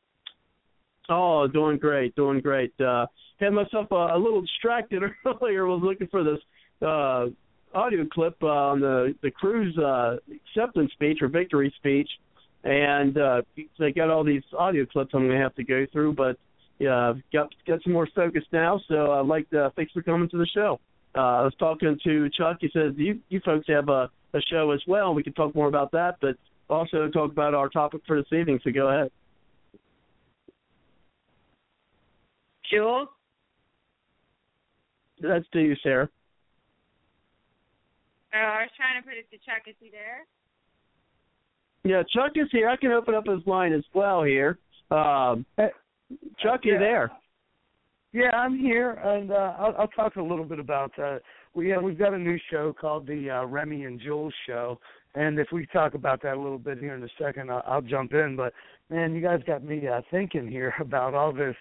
Oh, doing great, doing great. Uh, had myself uh, a little distracted earlier. Was looking for this uh, audio clip uh, on the the Cruz uh, acceptance speech or victory speech, and uh, they got all these audio clips I'm going to have to go through. But yeah, got got some more focus now. So I'd like to thanks for coming to the show. Uh, I was talking to Chuck. He says you you folks have a a show as well. We can talk more about that, but also talk about our topic for this evening. So go ahead. Jules? That's to you, Sarah. Oh, I was trying to put it to Chuck. Is he there? Yeah, Chuck is here. I can open up his line as well here. Um, Chuck, you there? Yeah, I'm here, and uh, I'll, I'll talk a little bit about uh, we uh, we've got a new show called the uh, Remy and Jules Show, and if we talk about that a little bit here in a second, I'll, I'll jump in. But man, you guys got me uh, thinking here about all this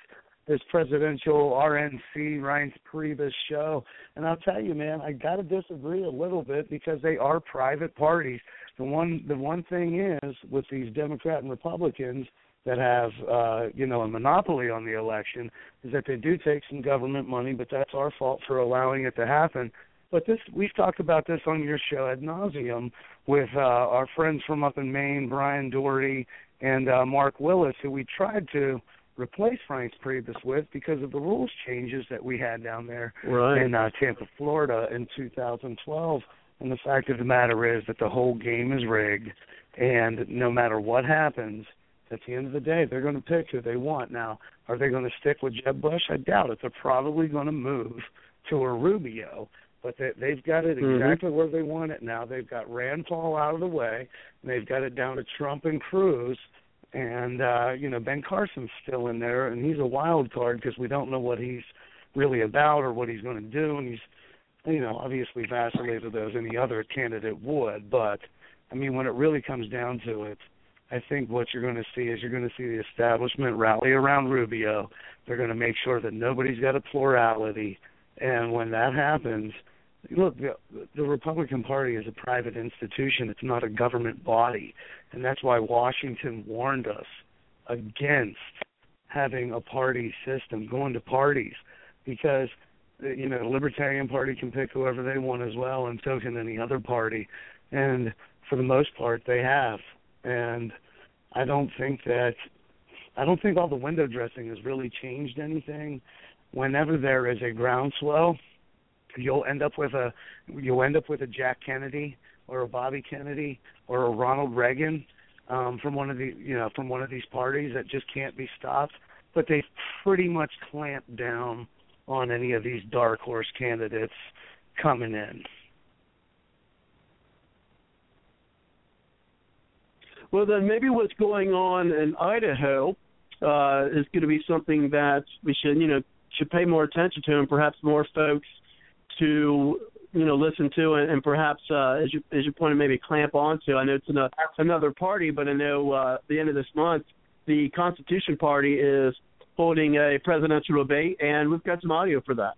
this presidential RNC Reince Priebus show. And I'll tell you, man, I got to disagree a little bit because they are private parties. The one the one thing is with these Democrat and Republicans that have uh, you know a monopoly on the election is that they do take some government money, but that's our fault for allowing it to happen. But this we've talked about this on your show ad nauseum with uh, our friends from up in Maine, Brian Doherty and uh, Mark Willis, who we tried to replace Reince Priebus with because of the rules changes that we had down there right. in uh, Tampa, Florida in 2012. And the fact of the matter is that the whole game is rigged, and no matter what happens, at the end of the day, they're going to pick who they want. Now, are they going to stick with Jeb Bush? I doubt it. They're probably going to move to a Rubio, but they, they've got it Mm-hmm. exactly where they want it now. They've got Rand Paul out of the way, and they've got it down to Trump and Cruz, and uh, you know Ben Carson's still in there, and he's a wild card because we don't know what he's really about or what he's going to do, and he's you know obviously vacillated as any other candidate would, but I mean when it really comes down to it. I think what you're going to see is you're going to see the establishment rally around Rubio. They're going to make sure that nobody's got a plurality, and when that happens, look, the, the Republican Party is a private institution. It's not a government body, and that's why Washington warned us against having a party system, going to parties, because you know the Libertarian Party can pick whoever they want as well, and so can any other party, and for the most part they have, and I don't think that I don't think all the window dressing has really changed anything. Whenever there is a groundswell, you'll end up with a you'll end up with a Jack Kennedy or a Bobby Kennedy or a Ronald Reagan um, from one of the you know from one of these parties that just can't be stopped. But they've pretty much clamped down on any of these dark horse candidates coming in. Well, then maybe what's going on in Idaho uh, is going to be something that we should, you know, should pay more attention to, and perhaps more folks to, you know, listen to, and, and perhaps, uh, as you as you pointed, maybe clamp onto. I know it's an, another party, but I know uh, at the end of this month, the Constitution Party is holding a presidential debate, and we've got some audio for that.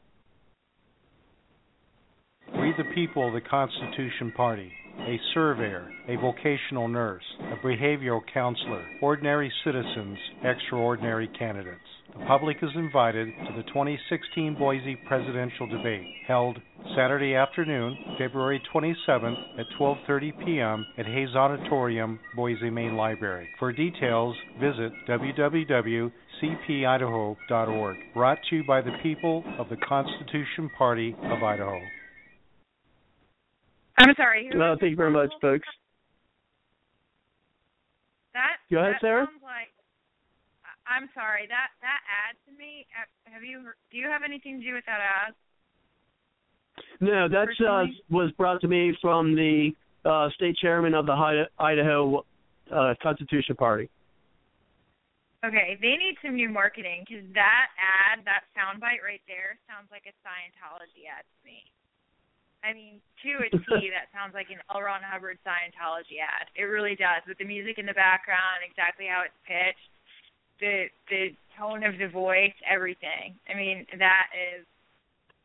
We the people, the Constitution Party, a surveyor, a vocational nurse, a behavioral counselor, ordinary citizens, extraordinary candidates. The public is invited to the 2016 Boise presidential debate held Saturday afternoon, February 27th at 12:30 p.m. at Hayes Auditorium, Boise Main Library. For details, visit www.cpidaho.org. Brought to you by the people of the Constitution Party of Idaho. I'm sorry. No, thank you very much, folks. That Go ahead, that Sarah. Sounds like I'm sorry. That that ad to me. uh, Have you? Do you have anything to do with that ad? No, that uh, was brought to me from the uh, state chairman of the Idaho uh, Constitution Party. Okay, they need some new marketing because that ad, that soundbite right there, sounds like a Scientology ad to me. I mean, to a T, that sounds like an L. Ron Hubbard Scientology ad. It really does, with the music in the background, exactly how it's pitched, the the tone of the voice, everything. I mean, that is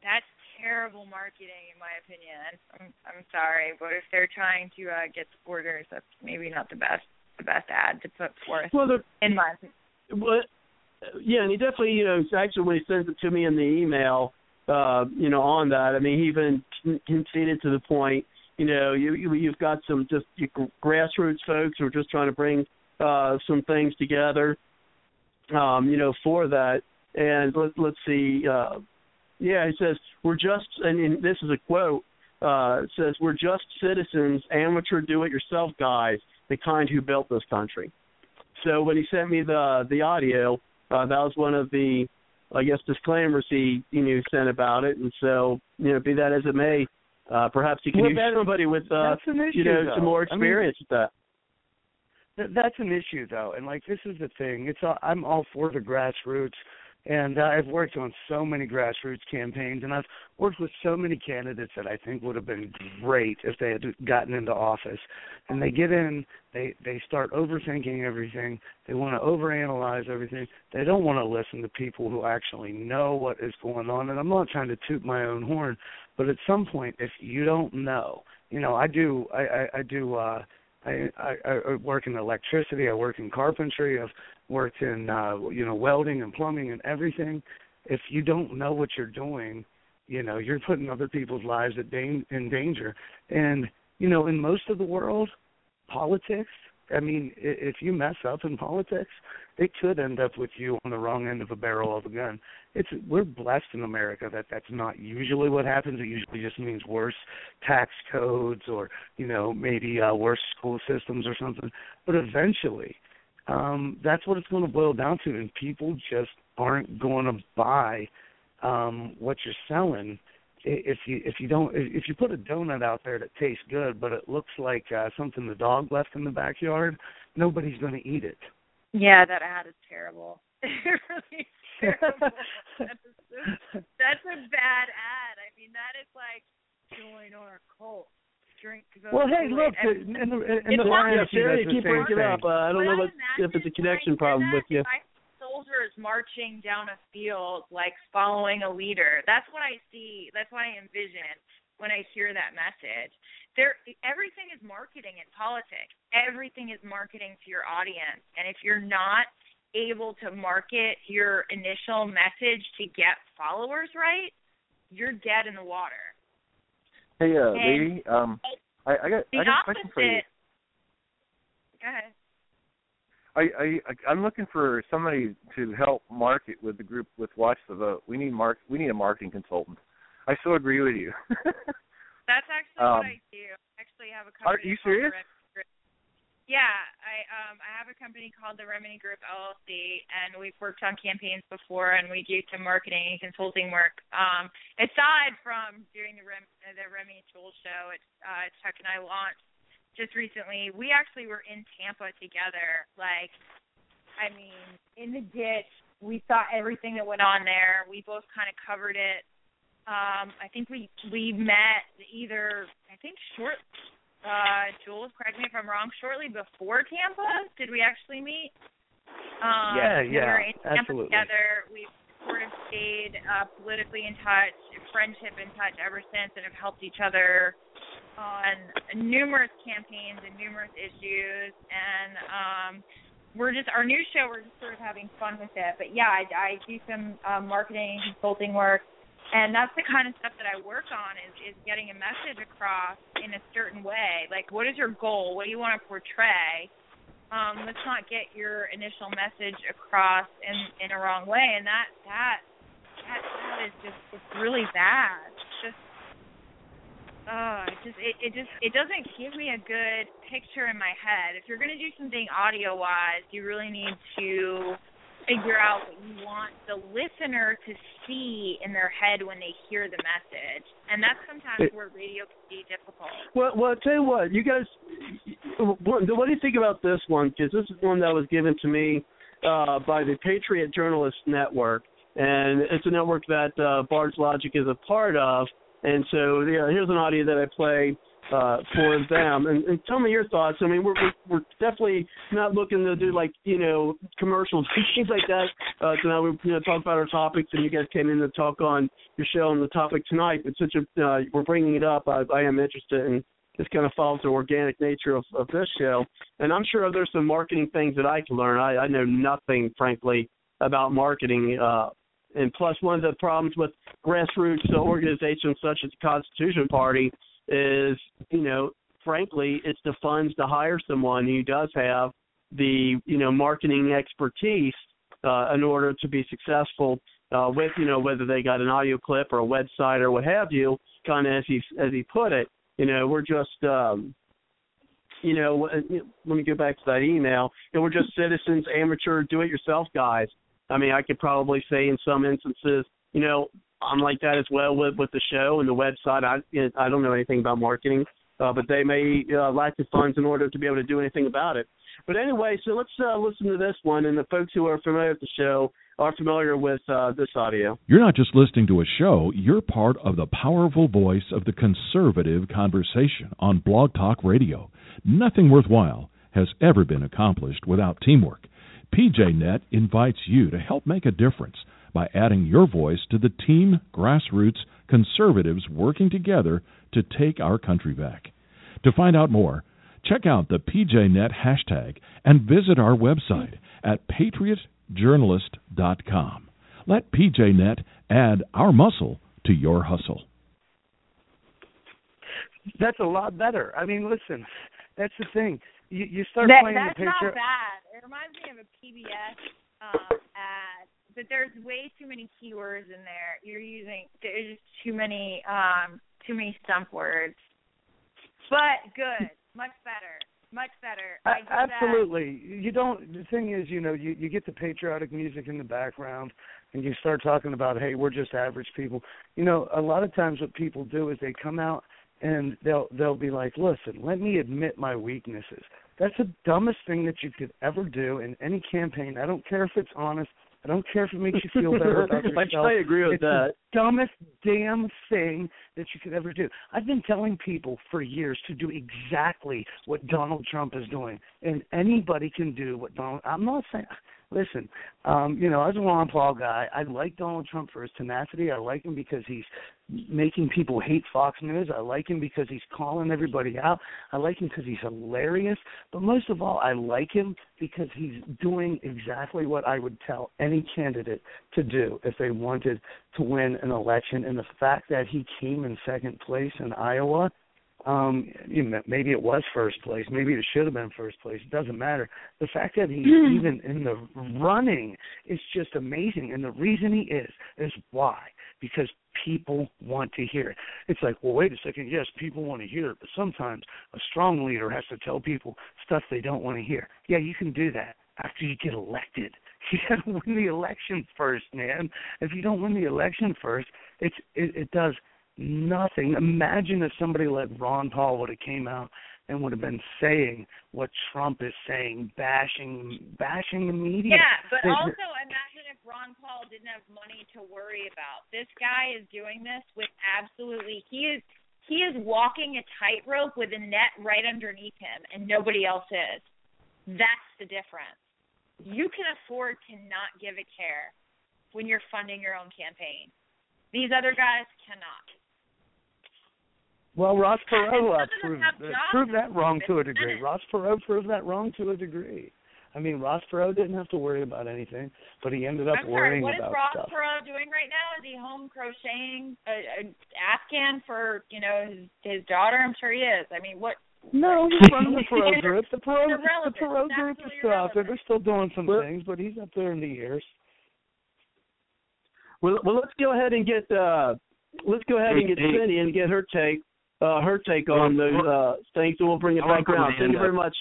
that's terrible marketing, in my opinion. I'm I'm sorry, but if they're trying to uh, get supporters, that's maybe not the best the best ad to put forth. Well, the, in my opinion. Well, yeah, and he definitely, you know, actually when he sends it to me in the email, uh, you know, on that, I mean, he even conceded to the point, you know, you, you you've got some just grassroots folks who are just trying to bring uh, some things together, um, you know, for that. And let, let's see, uh, yeah, he says we're just, and, this is a quote. Uh, says we're just citizens, amateur do-it-yourself guys, the kind who built this country. So when he sent me the the audio, uh, that was one of the, I guess, disclaimers he you know sent about it. And so you know, be that as it may, uh, perhaps he can Well, use somebody with uh, issue, you know though. some more I mean- experience with that. Th- that's an issue though, and like this is the thing. It's all, I'm all for the grassroots, and uh, I've worked on so many grassroots campaigns, and I've worked with so many candidates that I think would have been great if they had gotten into office. And they get in, they they start overthinking everything. They want to overanalyze everything. They don't want to listen to people who actually know what is going on. And I'm not trying to toot my own horn, but at some point, if you don't know, you know, I do, I I, I do. uh I, I I work in electricity. I work in carpentry. I've worked in uh, you know welding and plumbing and everything. If you don't know what you're doing, you know you're putting other people's lives at da- in danger. And you know, in most of the world, politics. I mean, if you mess up in politics, it could end up with you on the wrong end of a barrel of a gun. It's we're blessed in America that that's not usually what happens. It usually just means worse tax codes or you know maybe uh, worse school systems or something. But eventually, um, that's what it's going to boil down to, and people just aren't going to buy um, what you're selling if you if you don't if you put a donut out there that tastes good but it looks like uh, something the dog left in the backyard, nobody's going to eat it. Yeah, that ad is terrible. it really terrible. that's, a, that's a bad ad. I mean, that is like join our cult. Drink. Well, hey, look, and, in the in the yeah, Sarah, you keep breaking up. Uh, I don't know what, if it's a connection problem with you. I soldiers marching down a field, like following a leader. That's what I see. That's what I envision when I hear that message. There, everything is marketing in politics. Everything is marketing to your audience, and if you're not able to market your initial message to get followers right, you're dead in the water. Hey, uh, and lady, um, I, I got I got a question for you. Go ahead. I, I I'm looking for somebody to help market with the group with Watch the Vote. We need mark we need a marketing consultant. I so agree with you. That's actually Um, what I do. I actually have a company. are you serious? Yeah, I um I have a company called the Remini Group LLC, and we've worked on campaigns before, and we do some marketing and consulting work. Um, aside from doing the Rem the Remy Tool Show, it's uh, Chuck and I launched just recently. We actually were in Tampa together. Like, I mean, in the ditch. We saw everything that went on there. We both kind of covered it. Um, I think we we met either I think short uh Jules, correct me if I'm wrong, shortly before Tampa. Did we actually meet? Um Yeah, we yeah, were in Tampa absolutely. together. We've sort of stayed uh politically in touch, friendship in touch ever since and have helped each other on numerous campaigns and numerous issues and um we're just our new show we're just sort of having fun with it. But yeah i i do some um marketing consulting work and that's the kind of stuff that i work on is is getting a message across in a certain way. Like what is your goal? What do you want to portray? Um let's not get your initial message across in in a wrong way and that that that, that is just it's really bad uh it just it, it just it doesn't give me a good picture in my head. If you're gonna do something audio wise, you really need to figure out what you want the listener to see in their head when they hear the message. And that's sometimes where radio can be difficult. Well, well, I'll tell you what, you guys, what, what do you think about this one? Because this is one that was given to me uh, by the Patriot Journalist Network, and it's a network that uh, Bard's Logic is a part of. And so, yeah, here's an audio that I play uh, for them. And, and tell me your thoughts. I mean, we're, we're we're definitely not looking to do like you know commercials things like that. Uh, now we you know talk about our topics, and you guys came in to talk on your show on the topic tonight. But since you're, uh, we're bringing it up, I, I am interested in this kind of follows the organic nature of, of this show. And I'm sure there's some marketing things that I can learn. I, I know nothing, frankly, about marketing. Uh, and plus, one of the problems with grassroots organizations such as the Constitution Party is, you know, frankly, it's the funds to hire someone who does have the, you know, marketing expertise uh, in order to be successful uh, with, you know, whether they got an audio clip or a website or what have you. Kind of as he as he put it, you know, we're just, um, you know, let me go back to that email. You know, we're just citizens, amateur, do-it-yourself guys. I mean, I could probably say in some instances, you know, I'm like that as well with with the show and the website. I you know, I don't know anything about marketing, uh, but they may uh, lack the funds in order to be able to do anything about it. But anyway, so let's uh, listen to this one, and the folks who are familiar with the show are familiar with uh, this audio. You're not just listening to a show, you're part of the powerful voice of the conservative conversation on Blog Talk Radio. Nothing worthwhile has ever been accomplished without teamwork. PJNet invites you to help make a difference by adding your voice to the team grassroots conservatives working together to take our country back. To find out more, Check out the PJNet hashtag and visit our website at patriotjournalist.com. Let PJNet add our muscle to your hustle. That's a lot better. I mean, listen, that's the thing. You you start That, playing that's the picture. not bad. It reminds me of a PBS um, ad, but there's way too many keywords in there. You're using there's just too many um too many stump words. But good, much better, much better. I do that. Absolutely. You don't. The thing is, you know, you you get the patriotic music in the background, and you start talking about, hey, we're just average people. You know, a lot of times what people do is they come out and they'll they'll be like, listen, let me admit my weaknesses. That's the dumbest thing that you could ever do in any campaign. I don't care if it's honest. I don't care if it makes you feel better about I yourself. totally agree with it's that. the dumbest damn thing that you could ever do. I've been telling people for years to do exactly what Donald Trump is doing, and anybody can do what Donald. I'm not saying. Listen, um, you know, as a Ron Paul guy, I like Donald Trump for his tenacity. I like him because he's making people hate Fox News. I like him because he's calling everybody out. I like him because he's hilarious. But most of all, I like him because he's doing exactly what I would tell any candidate to do if they wanted to win an election. And the fact that he came in second place in Iowa, um, you know, maybe it was first place, maybe it should have been first place. It doesn't matter. The fact that he's even in the running is just amazing. And the reason he is is why? Because people want to hear it. It's like, well, wait a second. Yes, people want to hear it, but sometimes a strong leader has to tell people stuff they don't want to hear. Yeah, you can do that after you get elected. You got to win the election first, man. If you don't win the election first, it's it, it does nothing. Imagine if somebody like Ron Paul would have came out and would have been saying what Trump is saying, bashing bashing the media. Yeah, but They- also imagine if Ron Paul didn't have money to worry about. This guy is doing this with absolutely he is he is walking a tightrope with a net right underneath him and nobody else is. That's the difference. You can afford to not give a care when you're funding your own campaign. These other guys cannot. Well, Ross Perot uh, some of them proved, uh, proved that wrong to a degree. Ross Perot proved that wrong to a degree. I mean, Ross Perot didn't have to worry about anything, but he ended up I'm sorry, worrying what is Ross. Perot doing right now? Is he home crocheting a, a Afghan for you know his his daughter? I'm sure he is. I mean, what? No, he's running the Perot group. The Perot, the Irrelevant. Perot group is still out there. They're still doing some Well- things, but he's up there in the years. Well, well, let's go ahead and get uh, let's go ahead and get Hey, hey. Cindy and get her take uh, her take on those uh, things, and we'll bring it I wanna back around. Thank you very much.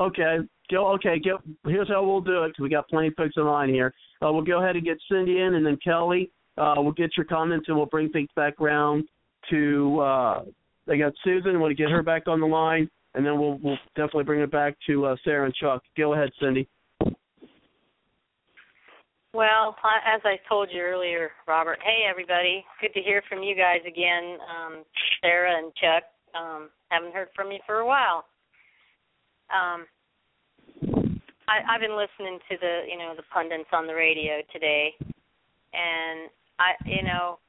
Okay, go. Okay, go. Here's how we'll do it because we got plenty of folks in line here. Uh, we'll go ahead and get Cindy in, and then Kelly. Uh, we'll get your comments, and we'll bring things back around to. Uh, they got Susan. We'll get her back on the line, and then we'll we'll definitely bring it back to uh, Sarah and Chuck. Go ahead, Cindy. Well, as I told you earlier, Robert. Hey, everybody. Good to hear from you guys again, um, Sarah and Chuck. Um, haven't heard from you for a while. Um, I, I've been listening to the, you know, the pundits on the radio today, and I, you know,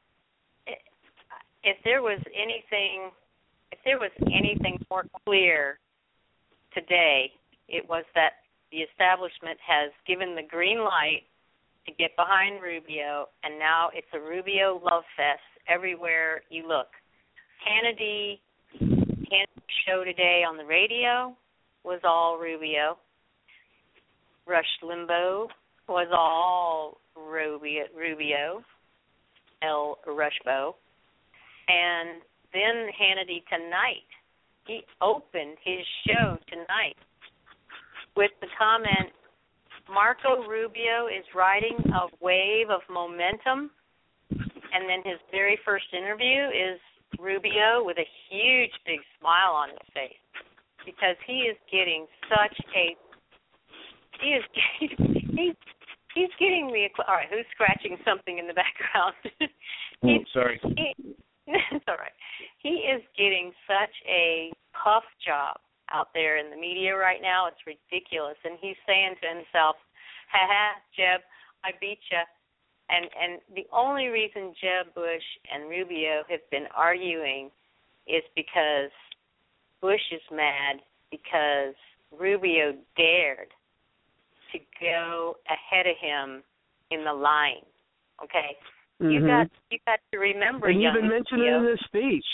if there was anything, if there was anything more clear today, it was that the establishment has given the green light to get behind Rubio, and now it's a Rubio love fest everywhere you look. Hannity, Hannity's show today on the radio was all Rubio. Rush Limbaugh was all Rubio, Rubio, El Rushbo, and then Hannity tonight. He opened his show tonight with the comment Marco Rubio is riding a wave of momentum. And then his very first interview is Rubio with a huge big smile on his face because he is getting such a he is he's he's getting the all right who's scratching something in the background Oh, sorry. he, it's all right. He is getting such a puff job out there in the media right now. It's ridiculous, and he's saying to himself, "Ha ha, Jeb, I beat you." And and the only reason Jeb Bush and Rubio have been arguing is because Bush is mad because Rubio dared to go ahead of him in the line. Okay, you Mhm. got you got to remember. and young even mentioned it in his speech.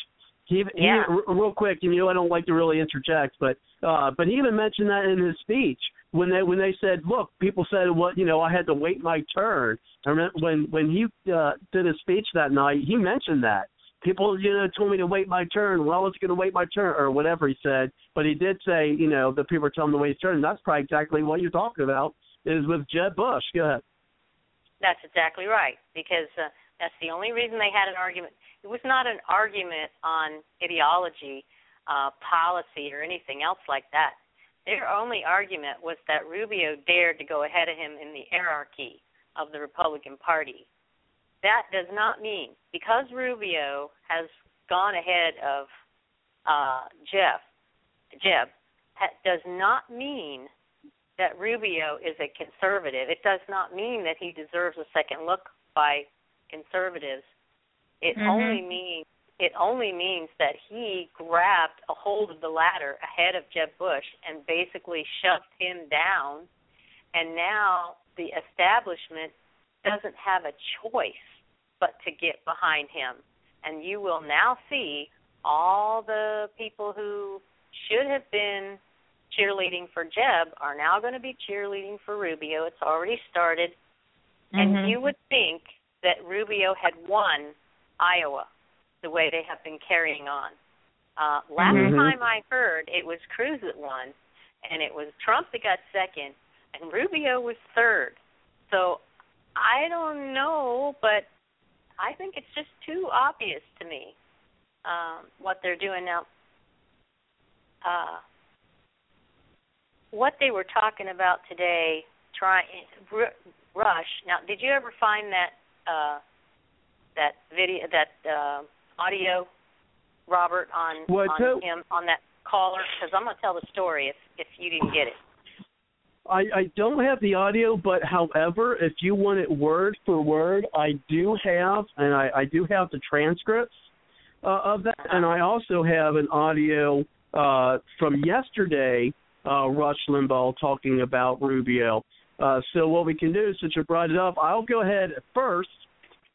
He, he Yeah. r- real quick, and you know I don't like to really interject, but uh, but he even mentioned that in his speech when they when they said, look, people said what you know I had to wait my turn. I remember when when he uh, did his speech that night, he mentioned that people you know told me to wait my turn. Well, I was going to wait my turn or whatever he said, but he did say you know that people were telling him to wait his turn. And that's probably exactly what you're talking about is with Jeb Bush. Go ahead. That's exactly right because uh, that's the only reason they had an argument. It was not an argument on ideology, uh, policy, or anything else like that. Their only argument was that Rubio dared to go ahead of him in the hierarchy of the Republican Party. That does not mean because Rubio has gone ahead of uh, Jeff, Jeb, does not mean that Rubio is a conservative. It does not mean that he deserves a second look by conservatives. It Mhm. only means it only means that he grabbed a hold of the ladder ahead of Jeb Bush and basically shoved him down and now the establishment doesn't have a choice but to get behind him. And you will now see all the people who should have been cheerleading for Jeb are now going to be cheerleading for Rubio. It's already started. And Mhm. you would think that Rubio had won Iowa the way they have been carrying on. Uh, last Mhm. time I heard, it was Cruz that won, and it was Trump that got second, and Rubio was third. So I don't know, but I think it's just too obvious to me um, what they're doing now. Uh, what they were talking about today, trying Rush. Now, did you ever find that uh, that video, that uh, audio, Robert, on What, on him on that caller? Because I'm gonna tell the story if if you didn't get it. I, I don't have the audio, but however, if you want it word for word, I do have, and I, I do have the transcripts uh, of that, and I also have an audio uh, from yesterday, uh, Rush Limbaugh talking about Rubio. Uh, so what we can do, since you brought it up, I'll go ahead first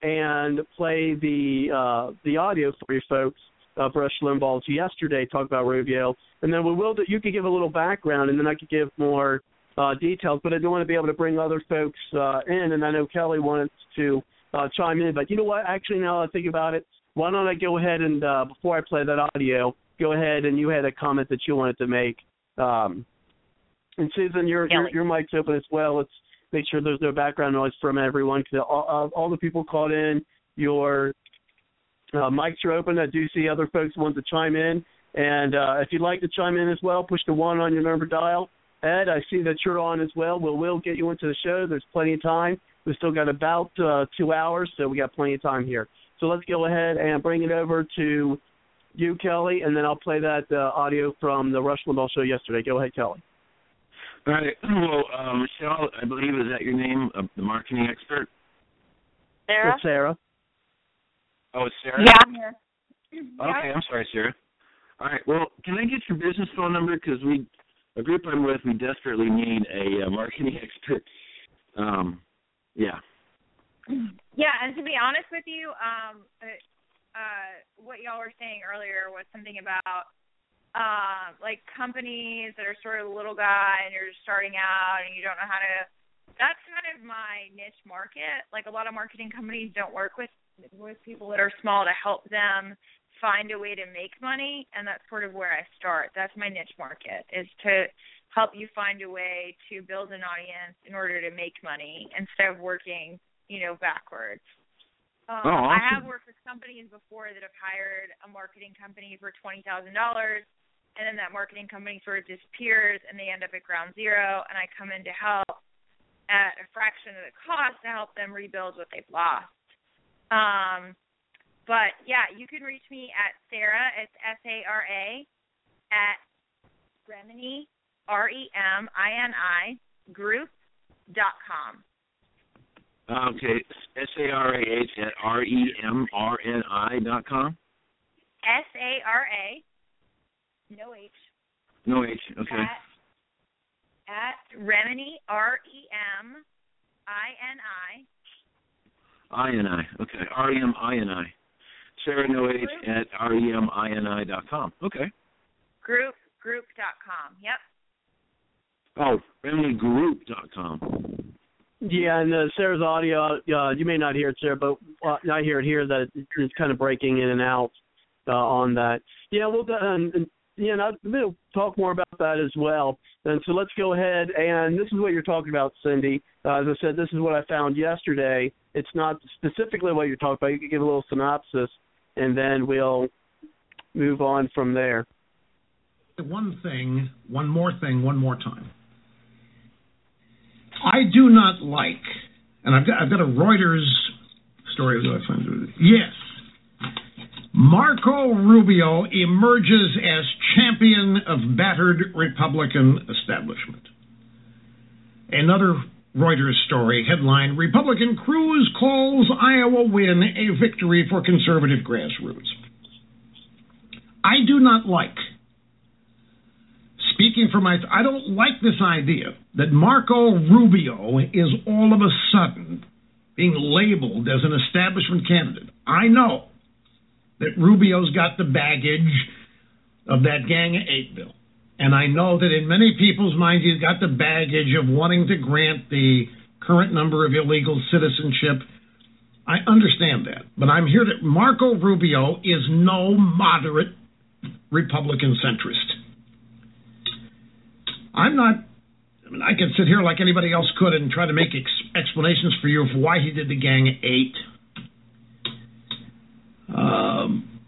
and play the uh, the audio for you folks of Rush Limbaugh's yesterday talk about Rubio, and then we will. Do, you could give a little background, and then I could give more uh, details. But I do want to be able to bring other folks uh, in, and I know Kelly wants to uh, chime in. But you know what? Actually, now I think about it, why don't I go ahead and uh, before I play that audio, go ahead and you had a comment that you wanted to make. Um, and Susan, your, your your mic's open as well. Let's make sure there's no background noise from everyone because all, all, all the people called in, your uh, mics are open. I do see other folks want to chime in. And uh, if you'd like to chime in as well, push the one on your number dial. Ed, I see that you're on as well. We'll we'll get you into the show. There's plenty of time. We've still got about uh, two hours, so we got plenty of time here. So let's go ahead and bring it over to you, Kelly, and then I'll play that uh, audio from the Rush Limbaugh show yesterday. Go ahead, Kelly. All right. Well, uh, Michelle, I believe is that your name, uh, the marketing expert? Sarah. It's Sarah. Oh, it's Sarah. Yeah, I'm here. Okay, I'm sorry, Sarah. All right. Well, can I get your business phone number? Because we, a group I'm with, we desperately need a uh, marketing expert. Um, yeah. Yeah, and to be honest with you, um, uh, uh, what y'all were saying earlier was something about um, like companies that are sort of the little guy and you're just starting out and you don't know how to. That's kind of my niche market. Like a lot of marketing companies don't work with with people that are small to help them find a way to make money, and that's sort of where I start. That's my niche market is to help you find a way to build an audience in order to make money instead of working, you know, backwards. Um, Oh, I have worked with companies before that have hired a marketing company for twenty thousand dollars, and then that marketing company sort of disappears, and they end up at ground zero. And I come in to help at a fraction of the cost to help them rebuild what they've lost. Um, but yeah, you can reach me at Sarah. It's S A R A at Remini R E M I N I group dot com. Okay. S A R A H at R E M R N I dot com. S A R A no H. No H. Okay. At, at Remini R E M I N I. I N I. Okay. R E M I N I. Sarah No H at R E M I N I dot com. Okay. Group group dot com. Yep. Oh, ReminiGroup dot com. Yeah, and uh, Sarah's audio, uh, you may not hear it, Sarah, but uh, I hear it here that it's kind of breaking in and out uh, on that. Yeah, we'll uh, and I'll we'll talk more about that as well. And so let's go ahead, and this is what you're talking about, Cindy. Uh, as I said, this is what I found yesterday. It's not specifically what you're talking about. You can give a little synopsis, and then we'll move on from there. One thing, one more thing, one more time. I do not like, and I've got, I've got a Reuters story. Yes. Marco Rubio emerges as champion of battered Republican establishment. Another Reuters story headline Republican Cruz calls Iowa win a victory for conservative grassroots. I do not like speaking for my, I don't like this idea that Marco Rubio is all of a sudden being labeled as an establishment candidate. I know that Rubio's got the baggage of that Gang of Eight bill. And I know that in many people's minds, he's got the baggage of wanting to grant the current number of illegal citizenship. I understand that. But I'm here that Marco Rubio is no moderate Republican centrist. I'm not. I mean, I could sit here like anybody else could and try to make ex- explanations for you for why he did the Gang of Eight. Um,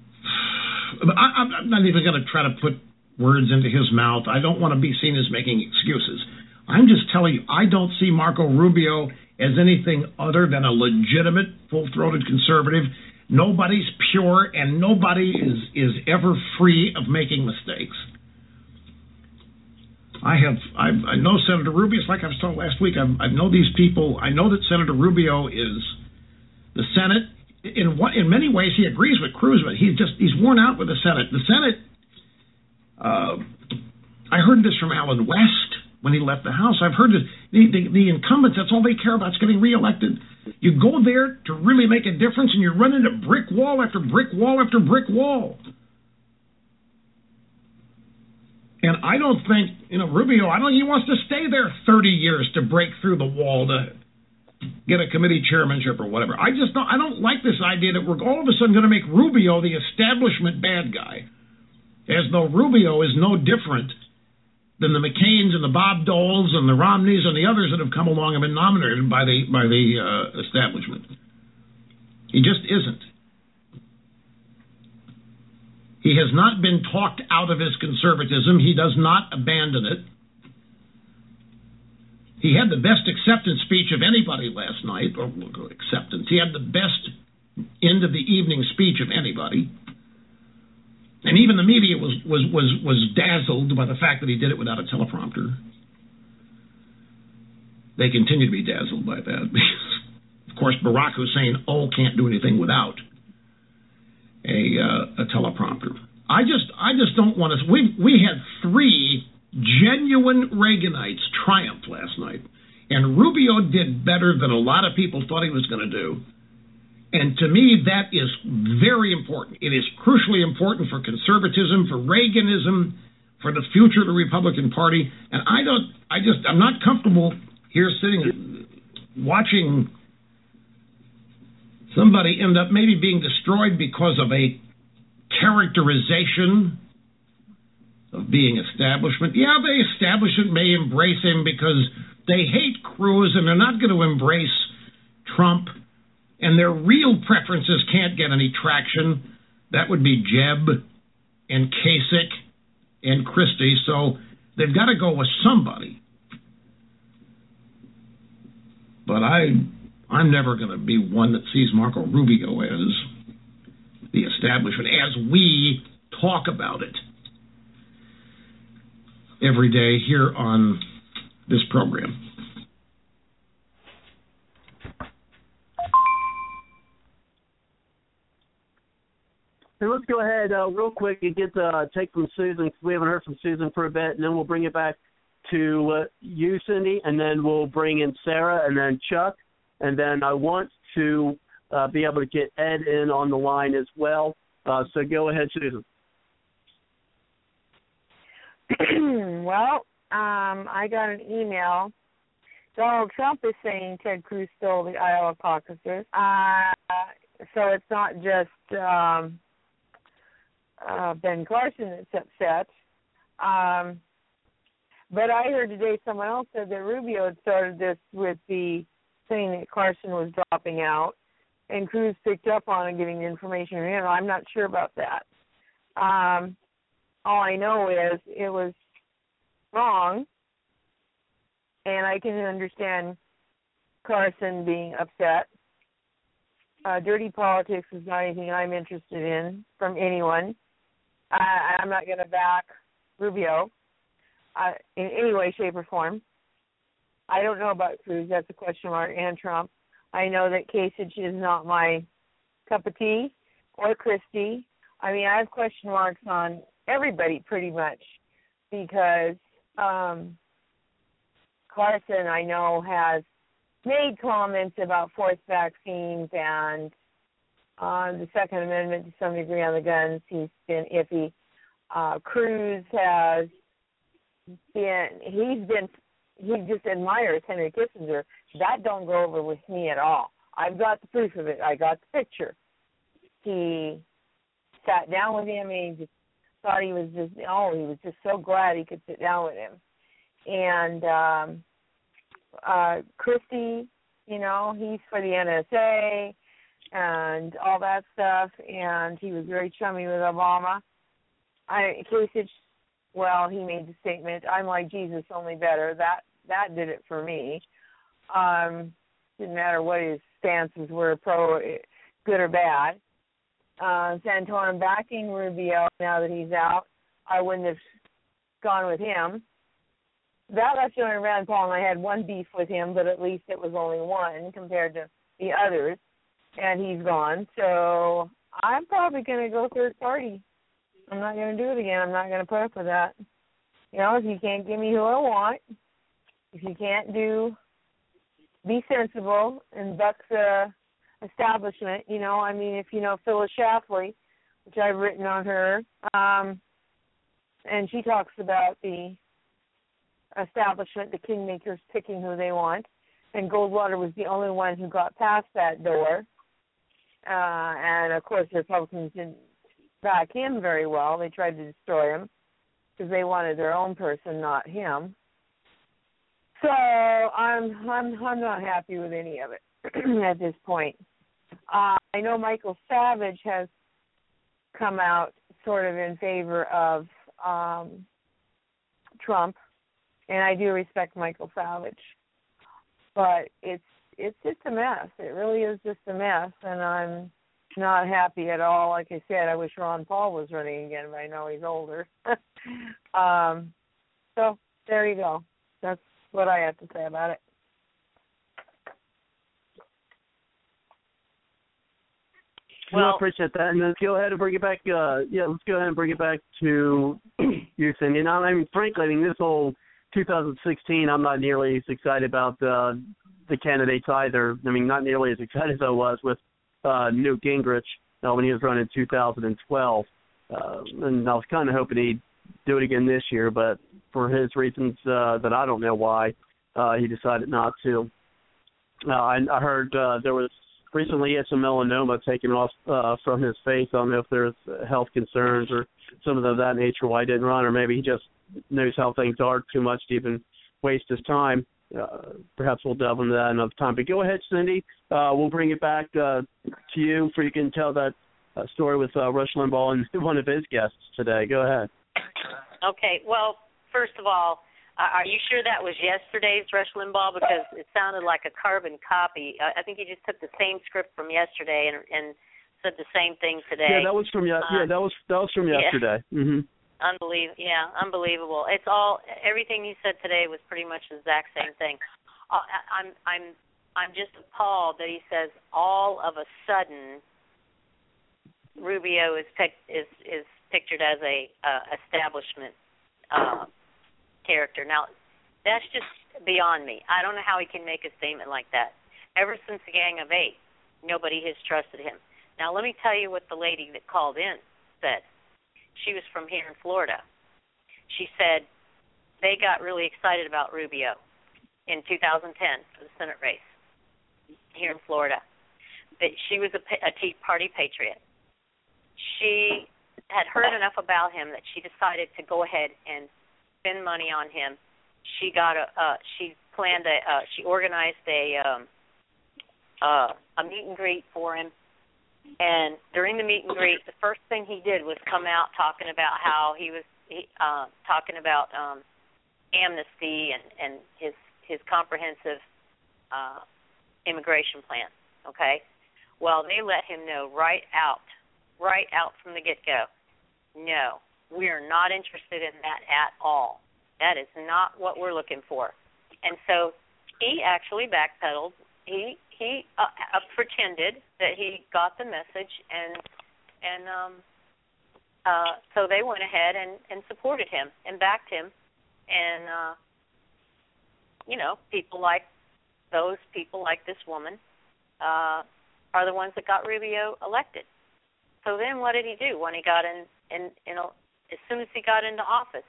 I, I'm not even going to try to put words into his mouth. I don't want to be seen as making excuses. I'm just telling you, I don't see Marco Rubio as anything other than a legitimate, full-throated conservative. Nobody's pure, and nobody is is ever free of making mistakes. I have I, I know Senator Rubio. It's like I was told last week. I, I know these people. I know that Senator Rubio is the Senate. In what in many ways he agrees with Cruz, but he's just he's worn out with the Senate. The Senate. Uh, I heard this from Allen West when he left the House. I've heard this, the, the the incumbents. That's all they care about is getting reelected. You go there to really make a difference, and you run into brick wall after brick wall after brick wall. And I don't think, you know, Rubio, I don't think he wants to stay there 30 years to break through the wall to get a committee chairmanship or whatever. I just don't, I don't like this idea that we're all of a sudden going to make Rubio the establishment bad guy, as though Rubio is no different than the McCains and the Bob Doles and the Romneys and the others that have come along and been nominated by the by the uh, establishment. He just isn't. He has not been talked out of his conservatism. He does not abandon it. He had the best acceptance speech of anybody last night, or acceptance. He had the best end of the evening speech of anybody. And even the media was, was, was, was dazzled by the fact that he did it without a teleprompter. They continue to be dazzled by that. of course, Barack Hussein, oh, can't do anything without a, uh, a teleprompter. I just I just don't want to. We we had three genuine Reaganites triumphed last night, and Rubio did better than a lot of people thought he was going to do. And to me, that is very important. It is crucially important for conservatism, for Reaganism, for the future of the Republican Party. And I don't, I just, I'm not comfortable here sitting watching somebody end up maybe being destroyed because of a characterization of being establishment. Yeah, the establishment may embrace him because they hate Cruz and they're not going to embrace Trump and their real preferences can't get any traction. That would be Jeb and Kasich and Christie. So they've got to go with somebody. But I, I'm never going to be one that sees Marco Rubio as the establishment as we talk about it every day here on this program. And let's go ahead uh, real quick and get uh, take from Susan because we haven't heard from Susan for a bit, and then we'll bring it back to uh, you, Cindy, and then we'll bring in Sarah and then Chuck, and then I want to uh, be able to get Ed in on the line as well. Uh, so go ahead, Susan. well, um, I got an email. Donald Trump is saying Ted Cruz stole the Iowa caucuses. Uh, so it's not just um, uh, Ben Carson that's upset. Um, but I heard today someone else said that Rubio had started this with the saying that Carson was dropping out, and Cruz picked up on it, getting the information from him. I'm not sure about that. Um, all I know is it was wrong, and I can understand Carson being upset. Uh, dirty politics is not anything I'm interested in from anyone. I, I'm not going to back Rubio uh, in any way, shape, or form. I don't know about Cruz. That's a question mark. And Trump. I know that Kasich is not my cup of tea, or Christie. I mean, I have question marks on everybody pretty much because um, Carson, I know, has made comments about forced vaccines and on uh, the Second Amendment to some degree on the guns. He's been iffy. Uh, Cruz has been he's been he just admires Henry Kissinger. That don't go over with me at all. I've got the proof of it. I got the picture. He sat down with him and he just thought he was just oh he was just so glad he could sit down with him. And um uh Christie, you know, he's for the NSA and all that stuff and he was very chummy with Obama. I Kasich well, he made the statement, "I'm like Jesus, only better." That that did it for me. Um, didn't matter what his stances were, pro, good or bad. Uh, Santorum backing Rubio now that he's out. I wouldn't have gone with him. That left Joe and Rand Paul, and I had one beef with him, but at least it was only one compared to the others, and he's gone. So I'm probably going to go third party. I'm not going to do it again. I'm not going to put up with that. You know, if you can't give me who I want, if you can't do, be sensible and buck the establishment. You know, I mean, if you know Phyllis Schlafly, which I've written on her, um, and she talks about the establishment, the kingmakers picking who they want, and Goldwater was the only one who got past that door. Uh, and of course, the Republicans didn't back him very well. They tried to destroy him because they wanted their own person, not him. So I'm I'm I'm not happy with any of it at this point. Uh, I know Michael Savage has come out sort of in favor of um, Trump, and I do respect Michael Savage, but it's it's just a mess. It really is just a mess, and I'm not happy at all. Like I said, I wish Ron Paul was running again, but I know he's older. um, so there you go. That's what I have to say about it. Well, I appreciate that. And let's go ahead and bring it back. Uh, yeah, let's go ahead and bring it back to you, Cindy. And I mean, frankly, I mean, this whole 2016, I'm not nearly as excited about uh, the candidates either. I mean, not nearly as excited as I was with uh, Newt Gingrich uh, when he was running in 2012. Uh, and I was kind of hoping he'd do it again this year, but for his reasons uh, that I don't know why, uh, he decided not to. Uh, I, I heard uh, there was recently he had some melanoma taken off uh, from his face. I don't know if there's health concerns or something of that nature why he didn't run, or maybe he just knows how things are too much to even waste his time uh, perhaps we'll delve into that another time. But go ahead, Cindy. Uh, we'll bring it back uh, to you for you can tell that uh, story with uh, Rush Limbaugh and one of his guests today. Go ahead. Okay. Well, first of all, are you sure that was yesterday's Rush Limbaugh? Because it sounded like a carbon copy. I, I think he just took the same script from yesterday and, and said the same thing today. Yeah, that was from yeah, yeah that was that was from yesterday. Yeah. Mm-hmm. Unbelievable. Yeah, unbelievable. It's all everything you said today was pretty much the exact same thing. Uh, I'm I'm I'm just appalled that he says all of a sudden Rubio is pic- is is pictured as a uh, establishment uh, character. Now, that's just beyond me. I don't know how he can make a statement like that. Ever since the Gang of Eight, nobody has trusted him. Now, let me tell you what the lady that called in said. She was from here in Florida. She said they got really excited about Rubio in 2010 for the Senate race here in Florida. That she was a, a Tea Party patriot. She had heard enough about him that she decided to go ahead and spend money on him. She got a uh, she planned a uh, she organized a um, uh, a meet and greet for him. And during the meet and greet, the first thing he did was come out talking about how he was he, uh, talking about um, amnesty and and his his comprehensive uh, immigration plan. Okay, well they let him know right out, right out from the get go. No, we are not interested in that at all. That is not what we're looking for. And so he actually backpedaled. He he uh, uh, pretended that he got the message and and um uh so they went ahead and and supported him and backed him and uh you know people like those people like this woman uh are the ones that got Rubio elected so then what did he do when he got in in know as soon as he got into office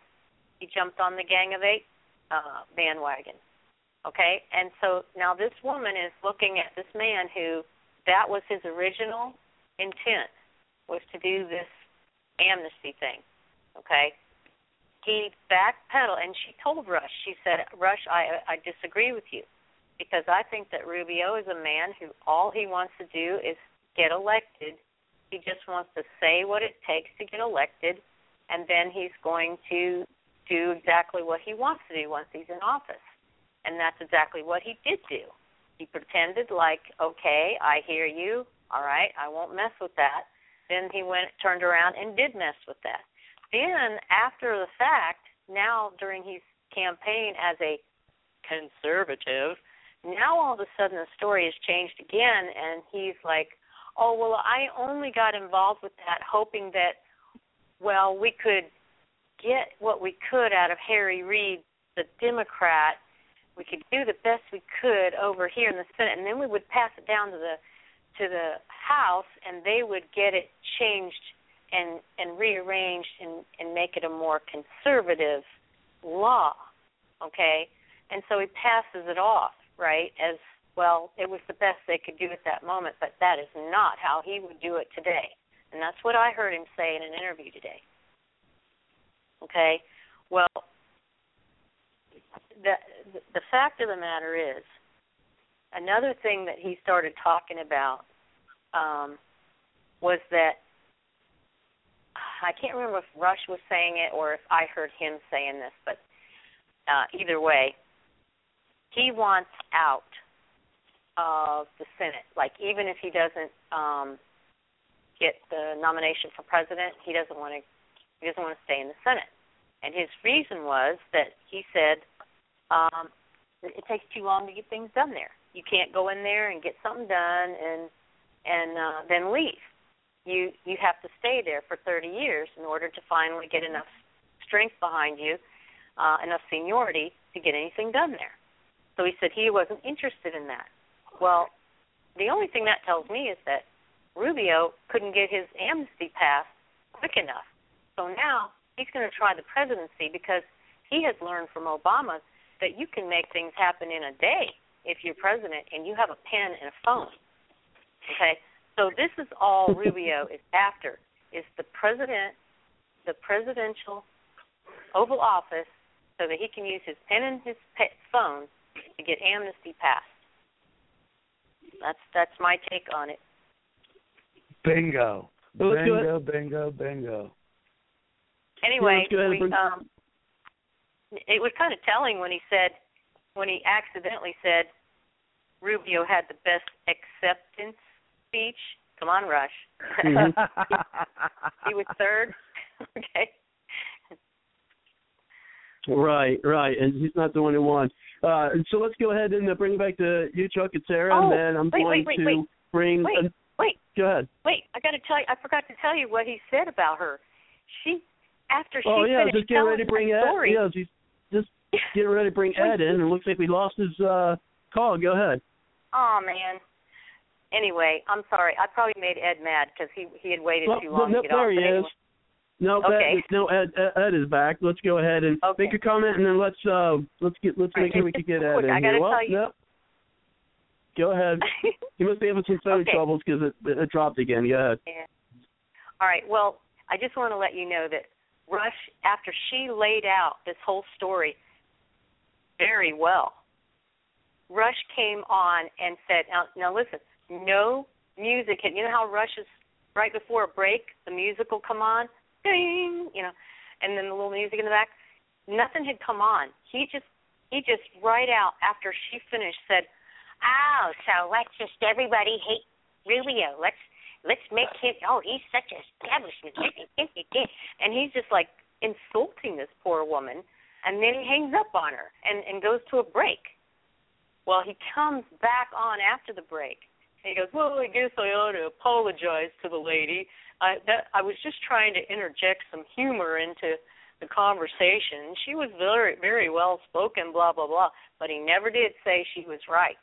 he jumped on the gang of eight uh bandwagon Okay? And so now this woman is looking at this man who that was his original intent was to do this amnesty thing. Okay? He backpedaled and she told Rush, she said, Rush, I I disagree with you because I think that Rubio is a man who all he wants to do is get elected. He just wants to say what it takes to get elected and then he's going to do exactly what he wants to do once he's in office. And that's exactly what he did do. He pretended like, okay, I hear you. All right, I won't mess with that. Then he went, turned around, and did mess with that. Then, after the fact, now during his campaign as a conservative, now all of a sudden the story has changed again, and he's like, oh, well, I only got involved with that hoping that, well, we could get what we could out of Harry Reid, the Democrat, we could do the best we could over here in the Senate, and then we would pass it down to the to the House, and they would get it changed and and rearranged and and make it a more conservative law. Okay, and so he passes it off right as well. It was the best they could do at that moment, but that is not how he would do it today, and that's what I heard him say in an interview today. Okay, well, the the fact of the matter is, another thing that he started talking about um, was that I can't remember if Rush was saying it or if I heard him saying this, but uh, either way, he wants out of the Senate. Like even if he doesn't um, get the nomination for president, he doesn't want to. He doesn't want to stay in the Senate. And his reason was that he said um, it takes too long to get things done there. You can't go in there and get something done and and uh, then leave. You you have to stay there for 30 years in order to finally get enough strength behind you, uh, enough seniority to get anything done there. So he said he wasn't interested in that. Well, the only thing that tells me is that Rubio couldn't get his amnesty passed quick enough. So now he's going to try the presidency because he has learned from Obama that you can make things happen in a day if you're president and you have a pen and a phone. Okay? So this is all Rubio is after is the president the presidential Oval Office so that he can use his pen and his phone to get amnesty passed. That's that's my take on it. Bingo. Bingo, bingo, bingo. Anyway, we, um, it was kind of telling when he said when he accidentally said Rubio had the best acceptance speech. Come on, Rush. Mm-hmm. he, he was third. okay. Right, right, and he's not the only one. Uh, so let's go ahead and uh, bring it back to you, Chuck and Sarah, oh, and then I'm wait, going wait, wait, to wait. bring. Wait, a, wait. Go ahead. Wait, I got to tell you. I forgot to tell you what he said about her. She after she oh yeah, just telling ready to bring Ed. story. Yeah, just just getting ready to bring Ed in, it looks like we lost his uh call. Go ahead. Oh man. Anyway, I'm sorry. I probably made Ed mad because he he had waited Well, too long no, to get there off. he But is. No, Okay. Ed, no, Ed, Ed, is back. Let's go ahead and make a comment, and then let's uh let's get let's make sure we can get Ed in I gotta here. Well, tell you- no. Go ahead. he must be having some phone Okay. troubles because it, it dropped again. Go ahead. Yeah. All right. Well, I just want to let you know that Rush, after she laid out this whole story very well, Rush came on and said, "Now, now listen, no music. And you know how Rush is right before a break, the music will come on, ding, you know, and then the little music in the back. Nothing had come on. He just, he just right out after she finished said, "Oh, so let's just everybody hate Rubio. Let's let's make him. Oh, he's such an establishment." And he's just like insulting this poor woman, and then he hangs up on her and and goes to a break. Well, he comes back on after the break. He goes, "Well, I guess I ought to apologize to the lady. I that I was just trying to interject some humor into the conversation. She was very very well spoken, blah blah blah. But he never did say she was right,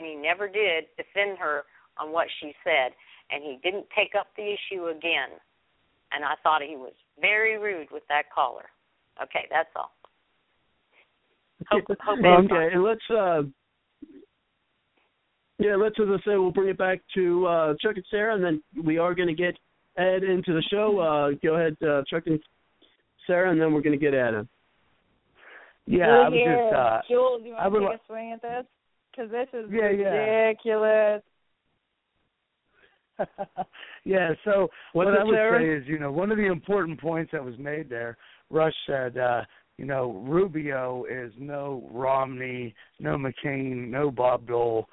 and he never did defend her on what she said, and he didn't take up the issue again. And I thought he was very rude with that caller. Okay, that's all. Hope, hope okay, and let's uh yeah, let's as I say, we'll bring it back to uh Chuck and Sarah, and then we are going to get Ed into the show. Uh Go ahead, uh, Chuck and Sarah, and then we're going to get Ed in. Yeah, I was here. just uh Jules, do you I want to would take a swing at this? Because this is Yeah, yeah. ridiculous. yeah, so What's what I would Sarah? say is, you know, one of the important points that was made there, Rush said, uh, you know, Rubio is no Romney, no McCain, no Bob Dole,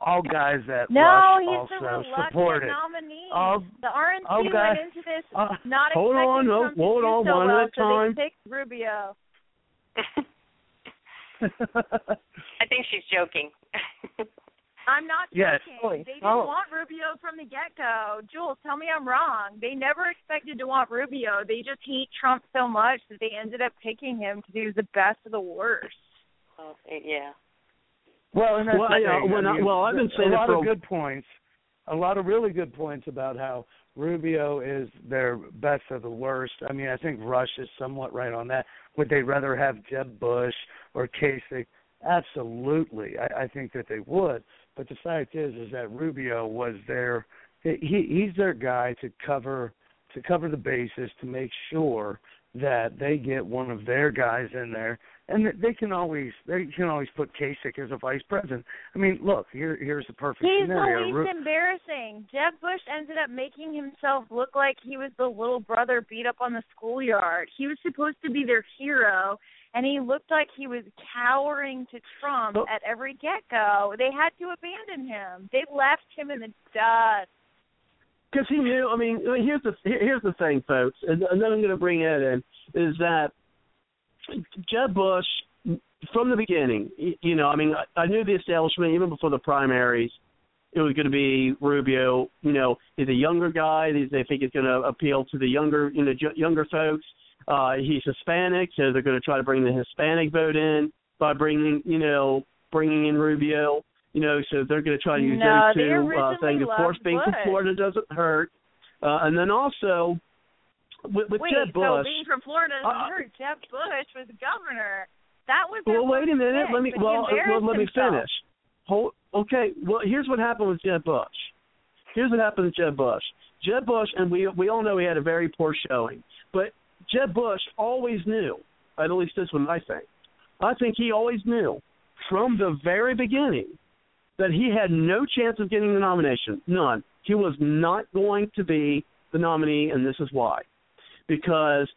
all guys that No, Rush he's also the reluctant supported. nominee. All- the RNC all guys- went into this uh, not hold expecting on, no, Trump to hold do on, so one well, at a so time. they picked Rubio. I think she's joking. I'm not Yes. joking. They didn't Oh. want Rubio from the get-go. Jules, tell me I'm wrong. They never expected to want Rubio. They just hate Trump so much that they ended up picking him because he was the best of the worst. Oh, yeah. Well, and that's Well, I- uh, when I- mean, well, I've been saying a lot of good points, a lot of really good points about how Rubio is their best of the worst. I mean, I think Rush is somewhat right on that. Would they rather have Jeb Bush or Kasich? Absolutely, I, I think that they would. But the fact is, is that Rubio was there. he he's their guy to cover to cover the bases to make sure that they get one of their guys in there, and that they can always they can always put Kasich as a vice president. I mean, look here here's the perfect He's the scenario. least Ru- embarrassing. Jeb Bush ended up making himself look like he was the little brother beat up on the schoolyard. He was supposed to be their hero, and he looked like he was cowering to Trump at every get-go. They had to abandon him. They left him in the dust. because he knew. I mean, here's the here's the thing, folks, and, and then I'm going to bring it in. Is that Jeb Bush from the beginning? You know, I mean, I, I knew the establishment even before the primaries. It was going to be Rubio. You know, he's a younger guy. They, they think he's going to appeal to the younger, you know, younger folks. Uh, he's Hispanic, so they're going to try to bring the Hispanic vote in by bringing, you know, bringing in Rubio. You know, so they're going to try to use No, those two uh, things. Of course, being from Florida doesn't hurt. Uh, and then also with, with Wait, Jeb so being from Florida doesn't Uh, hurt. Jeb Bush was governor. That was well, wait a minute. pick, Let me well, uh, well let me himself. finish. Hold, okay. Well, here's what happened with Jeb Bush. Here's what happened with Jeb Bush. Jeb Bush, and we we all know he had a very poor showing, but Jeb Bush always knew. At least this one, I think. I think he always knew from the very beginning that he had no chance of getting the nomination. None. He was not going to be the nominee, and this is why. Because,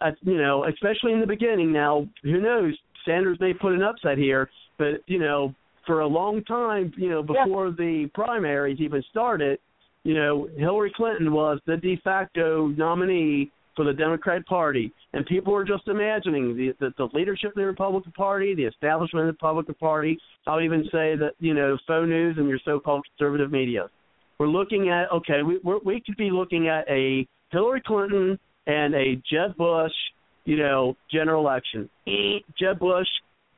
uh, you know, especially in the beginning. Now, who knows? Sanders may put an upset here, but you know, for a long time, you know, before the primaries even started, you know, Hillary Clinton was the de facto nominee for the Democrat Party, and people were just imagining the, the the leadership in the Republican Party, the establishment of the Republican Party. I'll even say that you know, faux news and your so-called conservative media. we're looking at okay, we we're, we could be looking at a Hillary Clinton and a Jeb Bush, you know, general election. Jeb Bush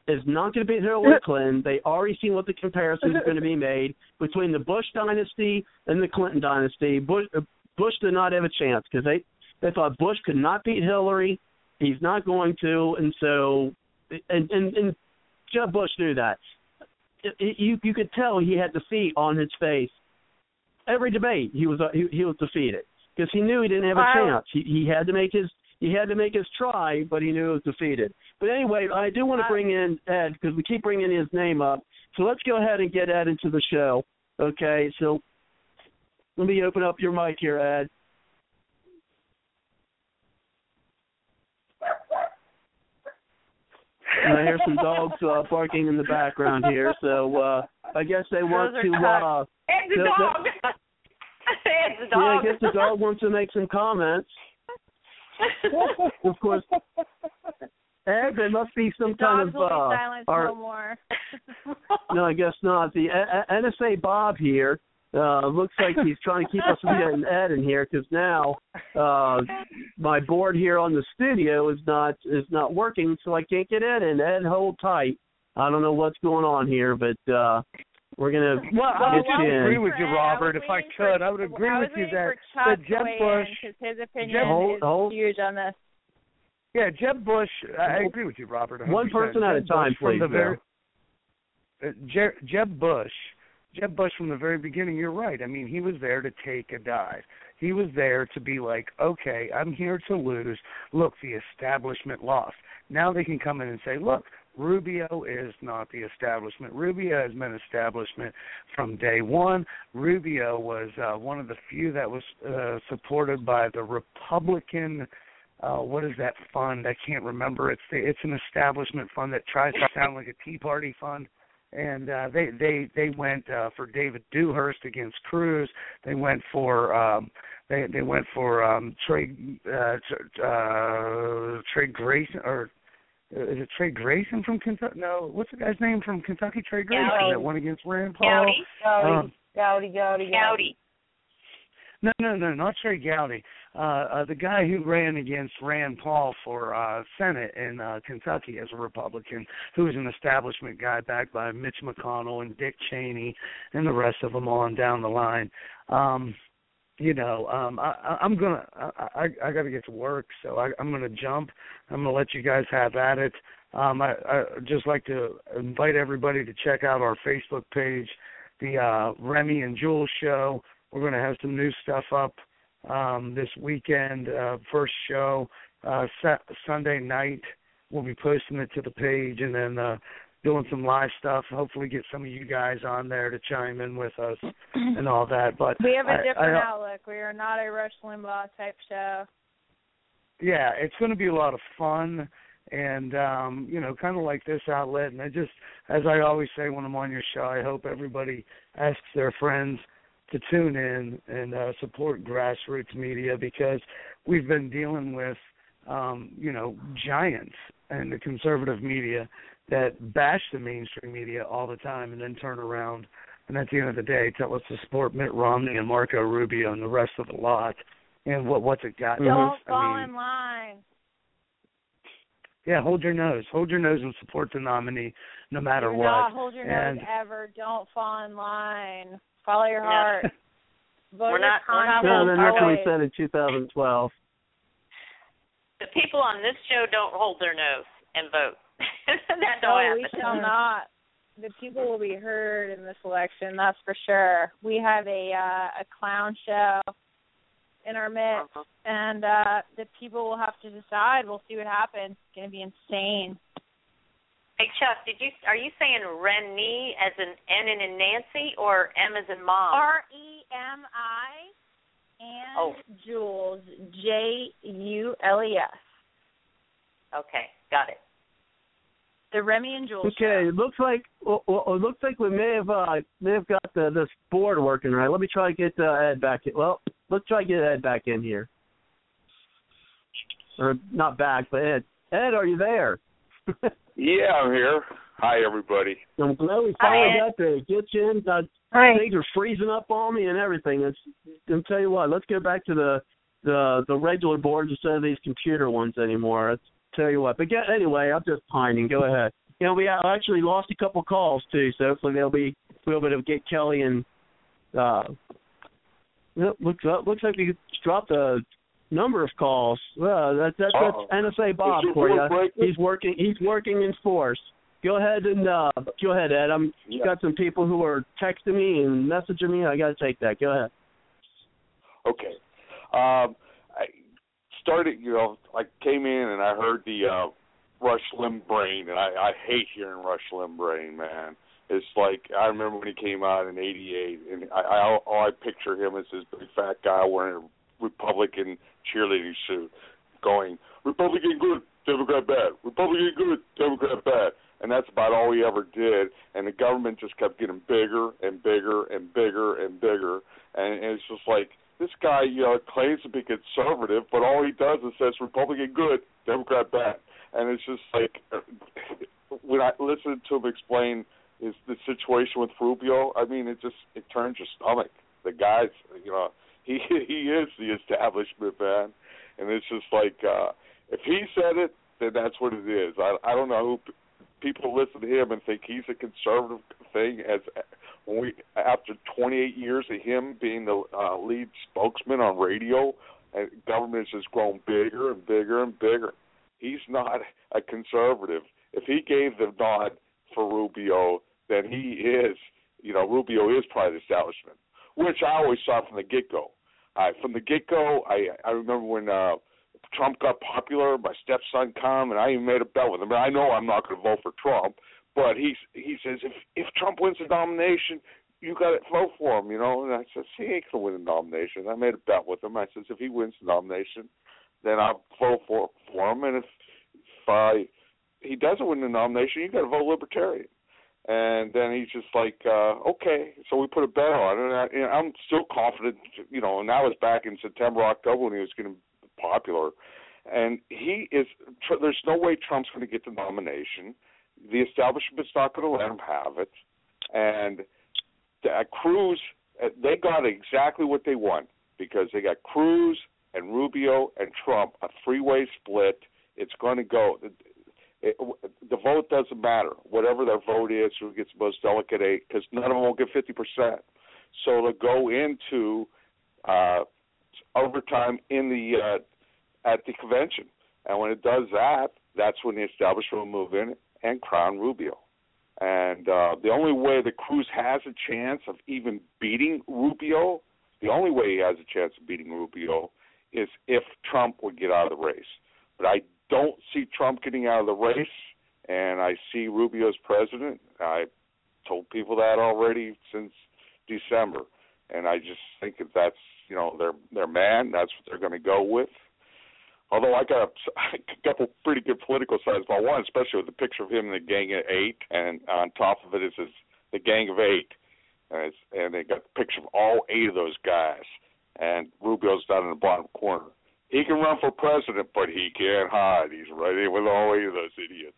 is not going to beat Hillary Clinton. They already seen what the comparison is going to be made between the Bush dynasty and the Clinton dynasty. Bush uh, Bush did not have a chance because they they thought Bush could not beat Hillary. He's not going to, and so and and, and Jeb Bush knew that. It, it, you you could tell he had defeat on his face. Every debate he was uh, he, he was defeated because he knew he didn't have a Wow. chance. He he had to make his he had to make his try, but he knew he was defeated. But anyway, I do want to bring in Ed because we keep bringing his name up. So let's go ahead and get Ed into the show. Okay, so let me open up your mic here, Ed. And I hear some dogs uh, barking in the background here, so uh, I guess they want to. cats. Uh, Ed's a dog. Ed's a yeah, I guess the dog wants to make some comments. of course, Ed, there must be some kind Dogs of will be uh, our- no more. no, I guess not. The uh, NSA Bob here uh looks like he's trying to keep us from getting Ed in here because now uh my board here on the studio is not is not working, so I can't get Ed in. Ed, hold tight. I don't know what's going on here, but uh we're gonna Well, I get would you agree in. with you, Robert. If I could, I would agree I with you waiting that, for that Jeb Bush. in 'cause his opinion Jeb- Hold- is hold. huge on this. Yeah, Jeb Bush. I I agree with you, Robert. 100%. One person at a time, Bush please, the very, uh, Jeb Bush. Jeb Bush from the very beginning. You're right. I mean, he was there to take a dive. He was there to be like, okay, I'm here to lose. Look, the establishment lost. Now they can come in and say, look, Rubio is not the establishment. Rubio has been establishment from day one. Rubio was uh, one of the few that was uh, supported by the Republican. Uh, what is that fund? I can't remember. It's the, it's an establishment fund that tries to sound like a Tea Party fund. And uh, they they they went uh, for David Dewhurst against Cruz. They went for um, they they went for um, Trey uh, tr- uh, Trey Grayson or uh, is it Trey Grayson from Kentucky? No, what's the guy's name from Kentucky? Trey Grayson Gowdy. that went against Rand Paul. Gowdy. Um, Gowdy, Gowdy, Gowdy. no, no, no, not Trey Gowdy. Uh, uh, the guy who ran against Rand Paul for uh, Senate in uh, Kentucky as a Republican, who was an establishment guy backed by Mitch McConnell and Dick Cheney and the rest of them on down the line. Um, you know, um, I, I'm gonna, I, I, I got to get to work, so I, I'm gonna jump. I'm gonna let you guys have at it. Um, I, I just like to invite everybody to check out our Facebook page, the uh, Remy and Jules Show. We're going to have some new stuff up um, this weekend. Uh, first show uh, sa- Sunday night. We'll be posting it to the page and then uh, doing some live stuff. Hopefully, get some of you guys on there to chime in with us and all that. But We have a different I, outlook. We are not a Rush Limbaugh type show. yeah, it's going to be a lot of fun and um, you know, kind of like this outlet. And I just, as I always say when I'm on your show, I hope everybody asks their friends to tune in and uh, support grassroots media because we've been dealing with, um, you know, giants and the conservative media that bash the mainstream media all the time and then turn around and at the end of the day tell us to support Mitt Romney and Marco Rubio and the rest of the lot. And what what's it got? Don't us? fall I mean, in line. yeah, hold your nose. Hold your nose and support the nominee no matter Do what. not hold your and nose ever. Don't fall in line. Follow your No. heart. Vote We're not- your we're not No, they're not going always. to send in 2012. The people on this show don't hold their nose and vote. that No, don't we happen. shall not. The people will be heard in this election, that's for sure. We have a uh, a clown show in our midst, Uh-huh. and uh the people will have to decide. We'll see what happens. It's going to be insane. Hey Chuck, did you are you saying Rennie as in N and in Nancy or M as in mom? R E M I and Oh. Jules J U L E S. Okay, got it. The Remy and Jules. Okay, it looks like well, well, it looks like we may have uh, may have got the this board working right. Let me try to get uh, Ed back. In. Well, let's try to get Ed back in here, or not back, but Ed. Ed, are you there? Yeah, I'm here. Hi, everybody. I'm glad we finally Hi. got to get you in. Uh, Hi. Things are freezing up on me and everything. It's, I'll tell you what. Let's go back to the the the regular boards instead of these computer ones anymore. I'll tell you what. But get, anyway, I'm just pining. Go ahead. You know, we a- actually lost a couple calls too, so hopefully they'll be we'll be able to get Kelly and. uh Yep, looks up, looks like we dropped a number of calls. Well, that, that, that's NSA Bob for you. breaking? He's working. He's working in force. Go ahead and uh go ahead, Ed. I'm Yeah. got some people who are texting me and messaging me. I got to take that. Go ahead. Okay. Um, I started, you know, I came in and I heard the uh, Rush Limbaugh, and I, I hate hearing Rush Limbaugh, man. It's like I remember when he came out in '88, and I, I all I picture him as this big fat guy wearing a Republican cheerleading suit, going Republican good, Democrat bad, Republican good, Democrat bad, and that's about all he ever did. And the government just kept getting bigger and bigger and bigger and bigger, and, and it's just like this guy, you know, claims to be conservative, but all he does is says Republican good, Democrat bad, and it's just like when I listen to him explain is the situation with Rubio. I mean, it just it turns your stomach. The guy's, you know, he he is the establishment man, and it's just like uh if he said it, then that's what it is. I I don't know who people listen to him and think he's a conservative thing as when we after 28 years of him being the uh, lead spokesman on radio, and government has just grown bigger and bigger and bigger. He's not a conservative. If he gave the nod for Rubio, then he is, you know, Rubio is of the establishment, which I always saw from the get go. Uh, from the get go, I I remember when uh, Trump got popular, my stepson come and I even made a bet with him. I know I'm not going to vote for Trump, but he he says if if Trump wins the nomination, you got to vote for him, you know. And I says he ain't going to win the nomination. I made a bet with him. I says if he wins the nomination, then I'll vote for for him. And if if I he doesn't win the nomination, you got to vote Libertarian. And then he's just like, uh, okay. So we put a bet on. And I, and I'm still confident, you know. And that was back in September, October when he was getting popular. And he is. Tr- there's no way Trump's going to get the nomination. The establishment's not going to let him have it. And uh, Cruz, uh, they got exactly what they want because they got Cruz and Rubio and Trump a three-way split. It's going to go. It, the vote doesn't matter. Whatever their vote is, who gets the most delegate eight, because none of them will get fifty percent. So to go into uh, overtime in the uh, at the convention, and when it does that, that's when the establishment will move in and crown Rubio. And uh, the only way that Cruz has a chance of even beating Rubio, the only way he has a chance of beating Rubio, is if Trump would get out of the race. But I don't see Trump getting out of the race, and I see Rubio as president. I told people that already since December, and I just think that that's you know their their man. That's what they're going to go with. Although I got a, a couple pretty good political sides about one, especially with the picture of him in the Gang of Eight, and on top of it is his, the Gang of Eight, and, it's, and they got the picture of all eight of those guys, and Rubio's down in the bottom corner. He can run for president, but he can't hide. He's right in with all of those idiots.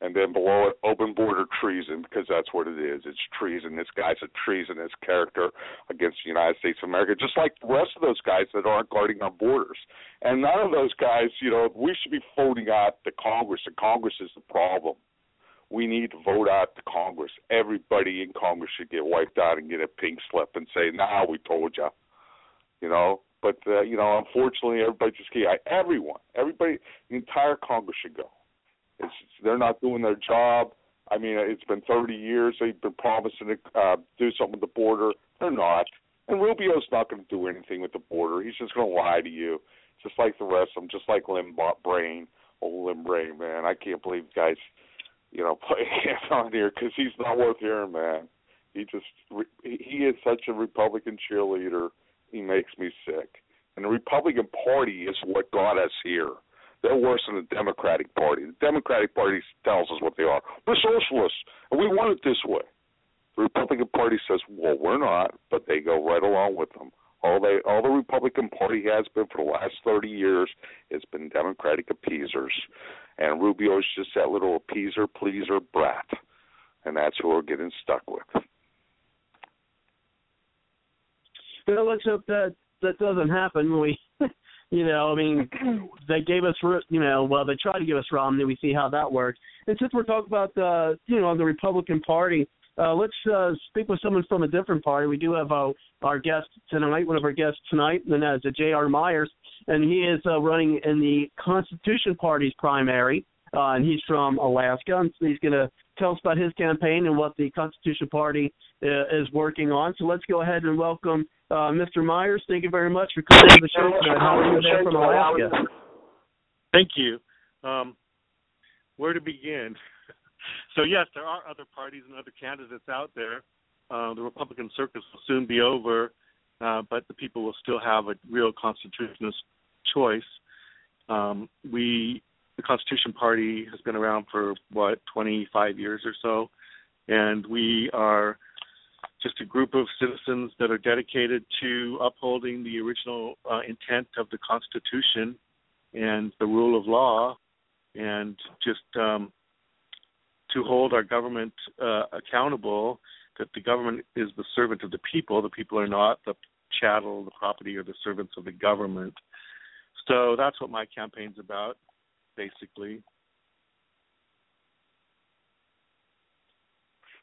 And then below it, open border treason, because that's what it is. It's treason. This guy's a treasonous character against the United States of America, just like the rest of those guys that aren't guarding our borders. And none of those guys, you know, we should be voting out the Congress, and Congress is the problem. We need to vote out the Congress. Everybody in Congress should get wiped out and get a pink slip and say, "Nah, we told you." You know, but uh, you know, unfortunately, everybody just can't. Everyone, everybody, the entire Congress should go. It's they're not doing their job. I mean, it's been 30 years. They've been promising to uh, do something with the border. They're not. And Rubio's not going to do anything with the border. He's just going to lie to you, just like the rest of them, just like Lim Brain, old Lim Brain, man. I can't believe guys, you know, play hands on here because he's not worth hearing, man. He just he is such a Republican cheerleader. He makes me sick. And the Republican Party is what got us here. They're worse than the Democratic Party. The Democratic Party tells us what they are. We're socialists, and we want it this way. The Republican Party says, "Well, we're not," but they go right along with them. All they, all the Republican Party has been for the last thirty years has been Democratic appeasers, and Rubio's just that little appeaser, pleaser brat. and that's what we're getting stuck with. Well, let's hope that that doesn't happen. We, you know, I mean, they gave us, you know, well, they tried to give us Romney. We see how that works. And since we're talking about the, you know, the Republican Party, uh, let's uh, speak with someone from a different party. We do have uh, our guest tonight, one of our guests tonight, and that's uh, J.R. Myers, and he is uh, running in the Constitution Party's primary, uh, and he's from Alaska, and he's going to tell us about his campaign and what the Constitution Party uh, is working on. So let's go ahead and welcome uh, Mr. Myers. Thank you very much for coming to the show tonight. How are you there from Alaska? Thank you. Um, where to begin? So yes, there are other parties and other candidates out there. Uh, the Republican circus will soon be over, uh, but the people will still have a real constitutionalist choice. Um, we, the Constitution Party, has been around for what 25 years or so, and we are just a group of citizens that are dedicated to upholding the original uh, intent of the Constitution and the rule of law, and just um, to hold our government uh, accountable that the government is the servant of the people. The people are not the chattel, the property, or the servants of the government. So that's what my campaign's about, basically.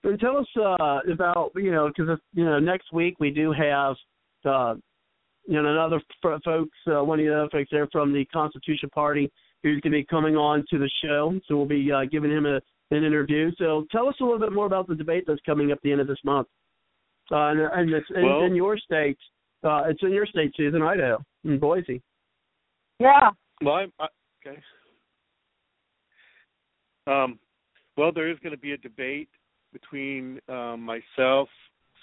And tell us uh, about you know because you know next week we do have uh, you know another f- folks uh, one of the other folks there from the Constitution Party who's going to be coming on to the show. So we'll be uh, giving him a an interview. So tell us a little bit more about the debate that's coming up at the end of this month. Uh, and, and it's in, well, in your state. Uh, it's in your state, Susan, Idaho, in Boise. Yeah. Well, I'm, I, okay. Um, well, there is going to be a debate between um, myself,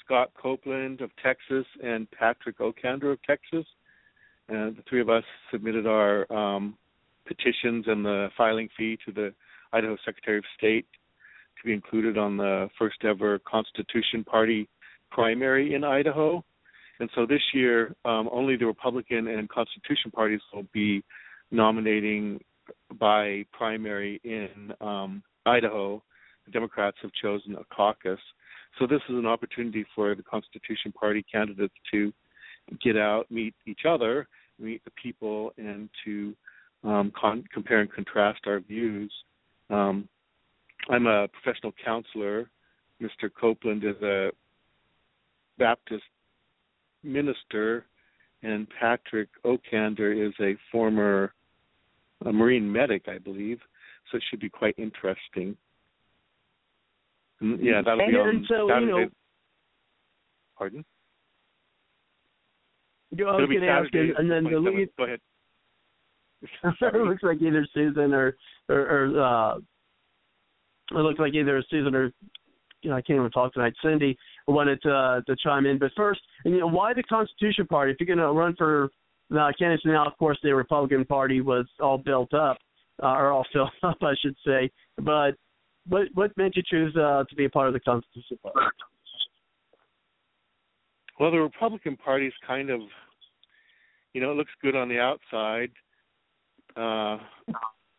Scott Copeland of Texas, and Patrick Ockander of Texas. And the three of us submitted our um, petitions and the filing fee to the Idaho Secretary of State to be included on the first ever Constitution Party primary in Idaho. And so this year, um, only the Republican and Constitution parties will be nominating by primary in um, Idaho. The Democrats have chosen a caucus. So this is an opportunity for the Constitution Party candidates to get out, meet each other, meet the people, and to um, con- compare and contrast our views. Um, I'm a professional counselor. Mr. Copeland is a Baptist minister, and Patrick Ockander is a former a Marine medic, I believe. So it should be quite interesting. And, yeah, that'll and, be on and so, Saturday. You know, Pardon? You know, I was going to ask, and then the lead. Go ahead. it looks like either Susan or or, or uh, it looks like either Susan or you know I can't even talk tonight. Cindy wanted to uh, to chime in, but first, and you know why the Constitution Party? If you're going to run for uh, candidates now, of course the Republican Party was all built up, uh, or all filled up, I should say. But what what made you choose uh, to be a part of the Constitution Party? Well, the Republican Party is kind of, you know, it looks good on the outside, uh,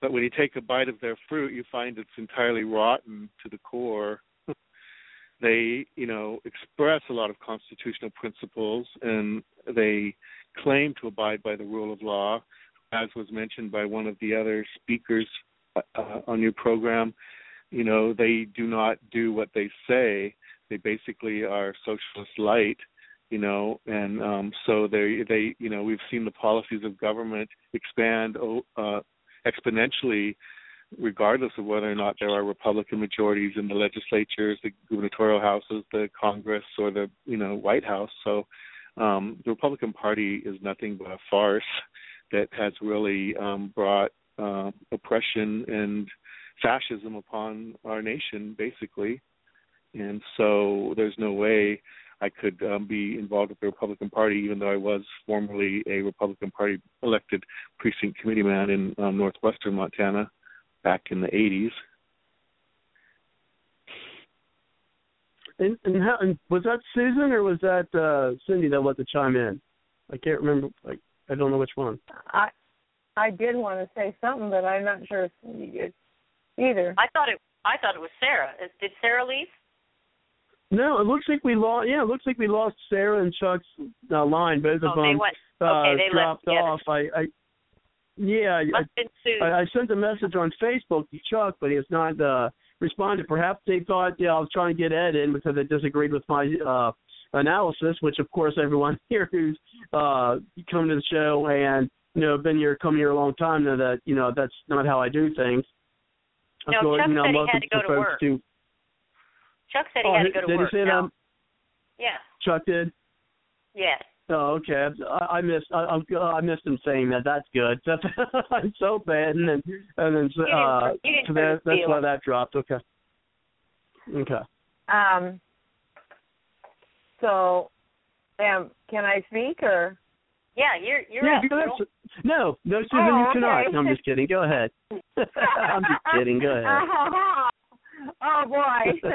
but when you take a bite of their fruit, you find it's entirely rotten to the core. they, you know, express a lot of constitutional principles, and they claim to abide by the rule of law, as was mentioned by one of the other speakers uh, on your program. You know, they do not do what they say. They basically are socialist light you know and um so they they you know we've seen the policies of government expand uh exponentially regardless of whether or not there are republican majorities in the legislatures the gubernatorial houses the congress or the you know white house so um the republican party is nothing but a farce that has really um brought uh oppression and fascism upon our nation basically and so there's no way I could um, be involved with the Republican Party, even though I was formerly a Republican Party elected precinct committee man in um, northwestern Montana back in the 80s. And, and how and was that Susan or was that uh Cindy that wanted to chime in? I can't remember. Like I don't know which one. I I did want to say something, but I'm not sure if Cindy did either. I thought it I thought it was Sarah. Did Sarah leave? No, it looks like we lost. Yeah, it looks like we lost Sarah and Chuck's uh, line. Both of Oh, they them went- uh, okay, they left dropped together. off. I, I yeah, Must been Sue. I, I sent a message on Facebook to Chuck, but he has not uh, responded. Perhaps they thought yeah, I was trying to get Ed in because they disagreed with my uh, analysis, which of course everyone here who's uh, come to the show and you know been here, come here a long time know that you know that's not how I do things. No, so, Chuck you know, said he had to go to work. to. Chuck said he Oh, had to go to did work. he say no. that? Yeah. Chuck did. Yeah. Oh, okay. I, I missed. I, I, missed him saying that. That's good. That's I'm so bad, and then and then uh, that, that's why that dropped. Okay. Okay. Um. So, um, can I speak or? Yeah, you're you're yeah, up. go ahead. girl. No, no, Susan, Oh, you okay. cannot. No, I'm just kidding. Go ahead. I'm just kidding. Go ahead. oh boy.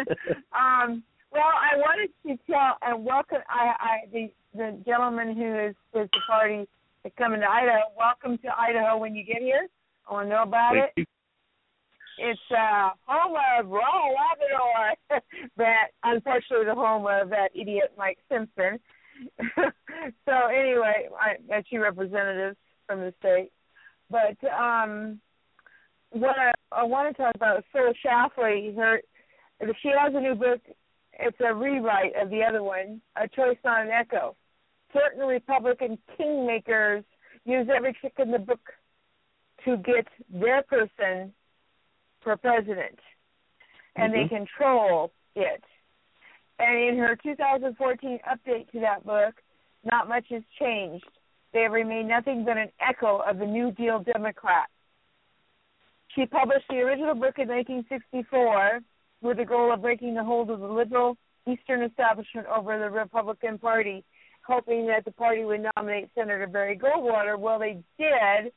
um. Well, I wanted to tell and welcome. I, I the the gentleman who is is the party that's coming to Idaho. Welcome to Idaho when you get here. I want to know about Thank it. It's uh home of Raul Labrador, that unfortunately the home of that idiot Mike Simpson. so anyway, I got two representatives from the state. But um what I, I want to talk about is Phyllis Schlafly. Her she has a new book. It's a rewrite of the other one, A Choice Not an Echo. Certain Republican kingmakers use every trick in the book to get their person for president, and they mm-hmm. control it. And in her 2014 update to that book, not much has changed. They have remained nothing but an echo of the New Deal Democrat. She published the original book in 1964 with the goal of breaking the hold of the liberal Eastern establishment over the Republican Party, hoping that the party would nominate Senator Barry Goldwater. Well, they did.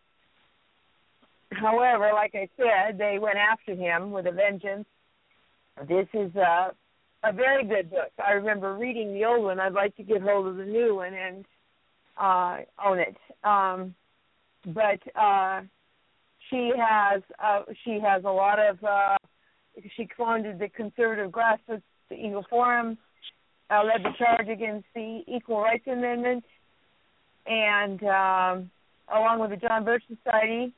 However, like I said, they went after him with a vengeance. This is a a very good book. I remember reading the old one. I'd like to get hold of the new one and uh own it. Um but uh she has uh she has a lot of uh she founded the conservative grassroots the Eagle Forum, uh, led the charge against the Equal Rights Amendment and um along with the John Birch Society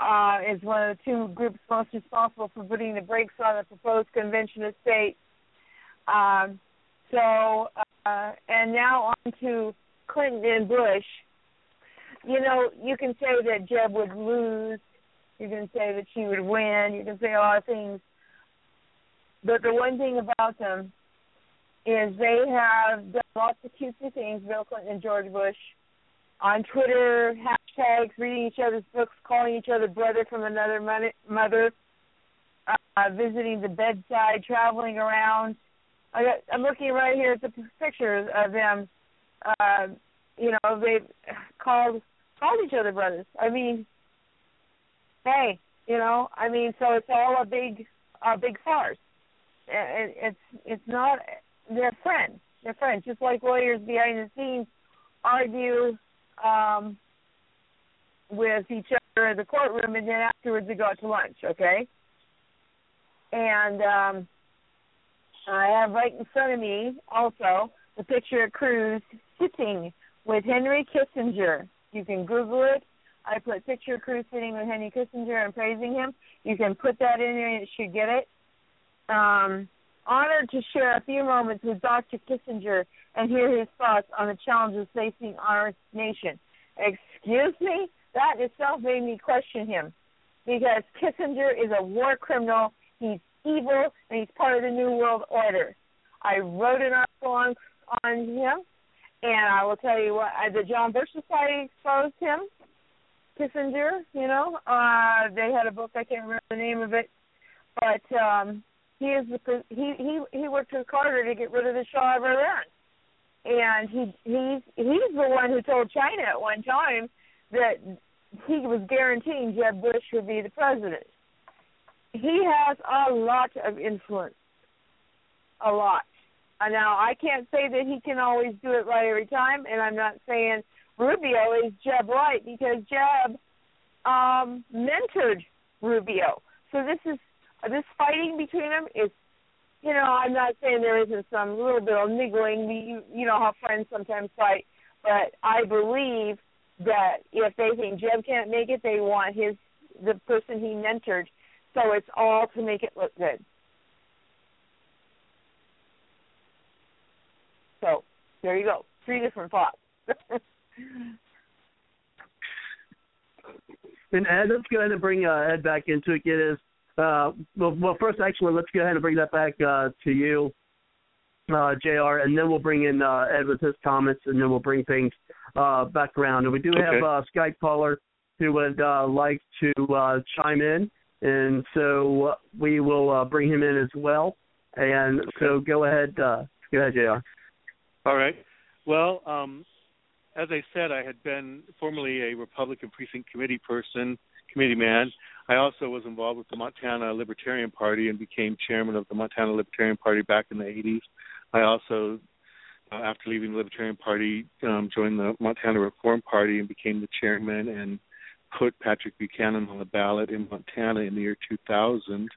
uh, is one of the two groups most responsible for putting the brakes on the proposed convention of states. Um, so, uh, and now on to Clinton and Bush. You know, you can say that Jeb would lose. You can say that she would win. You can say a lot of things. But the one thing about them is they have done lots of cutesy things, Bill Clinton and George Bush, on Twitter, hashtags, reading each other's books, calling each other brother from another mother, uh, visiting the bedside, traveling around. I got, I'm looking right here at the pictures of them. Uh, you know, they've called called each other brothers. I mean, hey, you know, I mean, so it's all a big, a big farce. And it's it's not. They're friends. They're friends, just like lawyers behind the scenes argue um, with each other in the courtroom, and then afterwards they go out to lunch. Okay. And um, I have right in front of me also the picture of Cruz sitting with Henry Kissinger. You can Google it. I put picture of Cruz sitting with Henry Kissinger and praising him. You can put that in there and it should get it. Um, honored to share a few moments with Dr. Kissinger and hear his thoughts on the challenges facing our nation. Excuse me? That itself made me question him because Kissinger is a war criminal. He's evil and he's part of the New World Order. I wrote an article on on him, and I will tell you what the John Birch Society exposed him. Kissinger, you know, uh, they had a book I can't remember the name of it, but um, he is the he he he worked with Carter to get rid of the Shah of Iran, and he he's he's the one who told China at one time that he was guaranteeing Jeb Bush would be the president. He has a lot of influence, a lot. Now I can't say that he can always do it right every time, and I'm not saying Rubio is Jeb right because Jeb um mentored Rubio. So this is this fighting between them is, you know, I'm not saying there isn't some little bit of niggling. You, you know how friends sometimes fight, but I believe that if they think Jeb can't make it, they want his the person he mentored. So it's all to make it look good. So there you go. Three different thoughts. and Ed, let's go ahead and bring uh, Ed back into it. Get his uh, well, well, first, actually, let's go ahead and bring that back uh, to you, uh, J.R. And then we'll bring in uh, Ed with his comments, and then we'll bring things uh, back around. And we do have Okay. uh, Skype caller who would uh, like to uh, chime in, and so uh, we will uh, bring him in as well. And so go ahead, uh, go ahead, J.R. All right. Well, um, as I said, I had been formerly a Republican precinct committee person, committee man. I also was involved with the Montana Libertarian Party and became chairman of the Montana Libertarian Party back in the 80s. I also, uh, after leaving the Libertarian Party, um, joined the Montana Reform Party and became the chairman and put Patrick Buchanan on the ballot in Montana in the year 2000.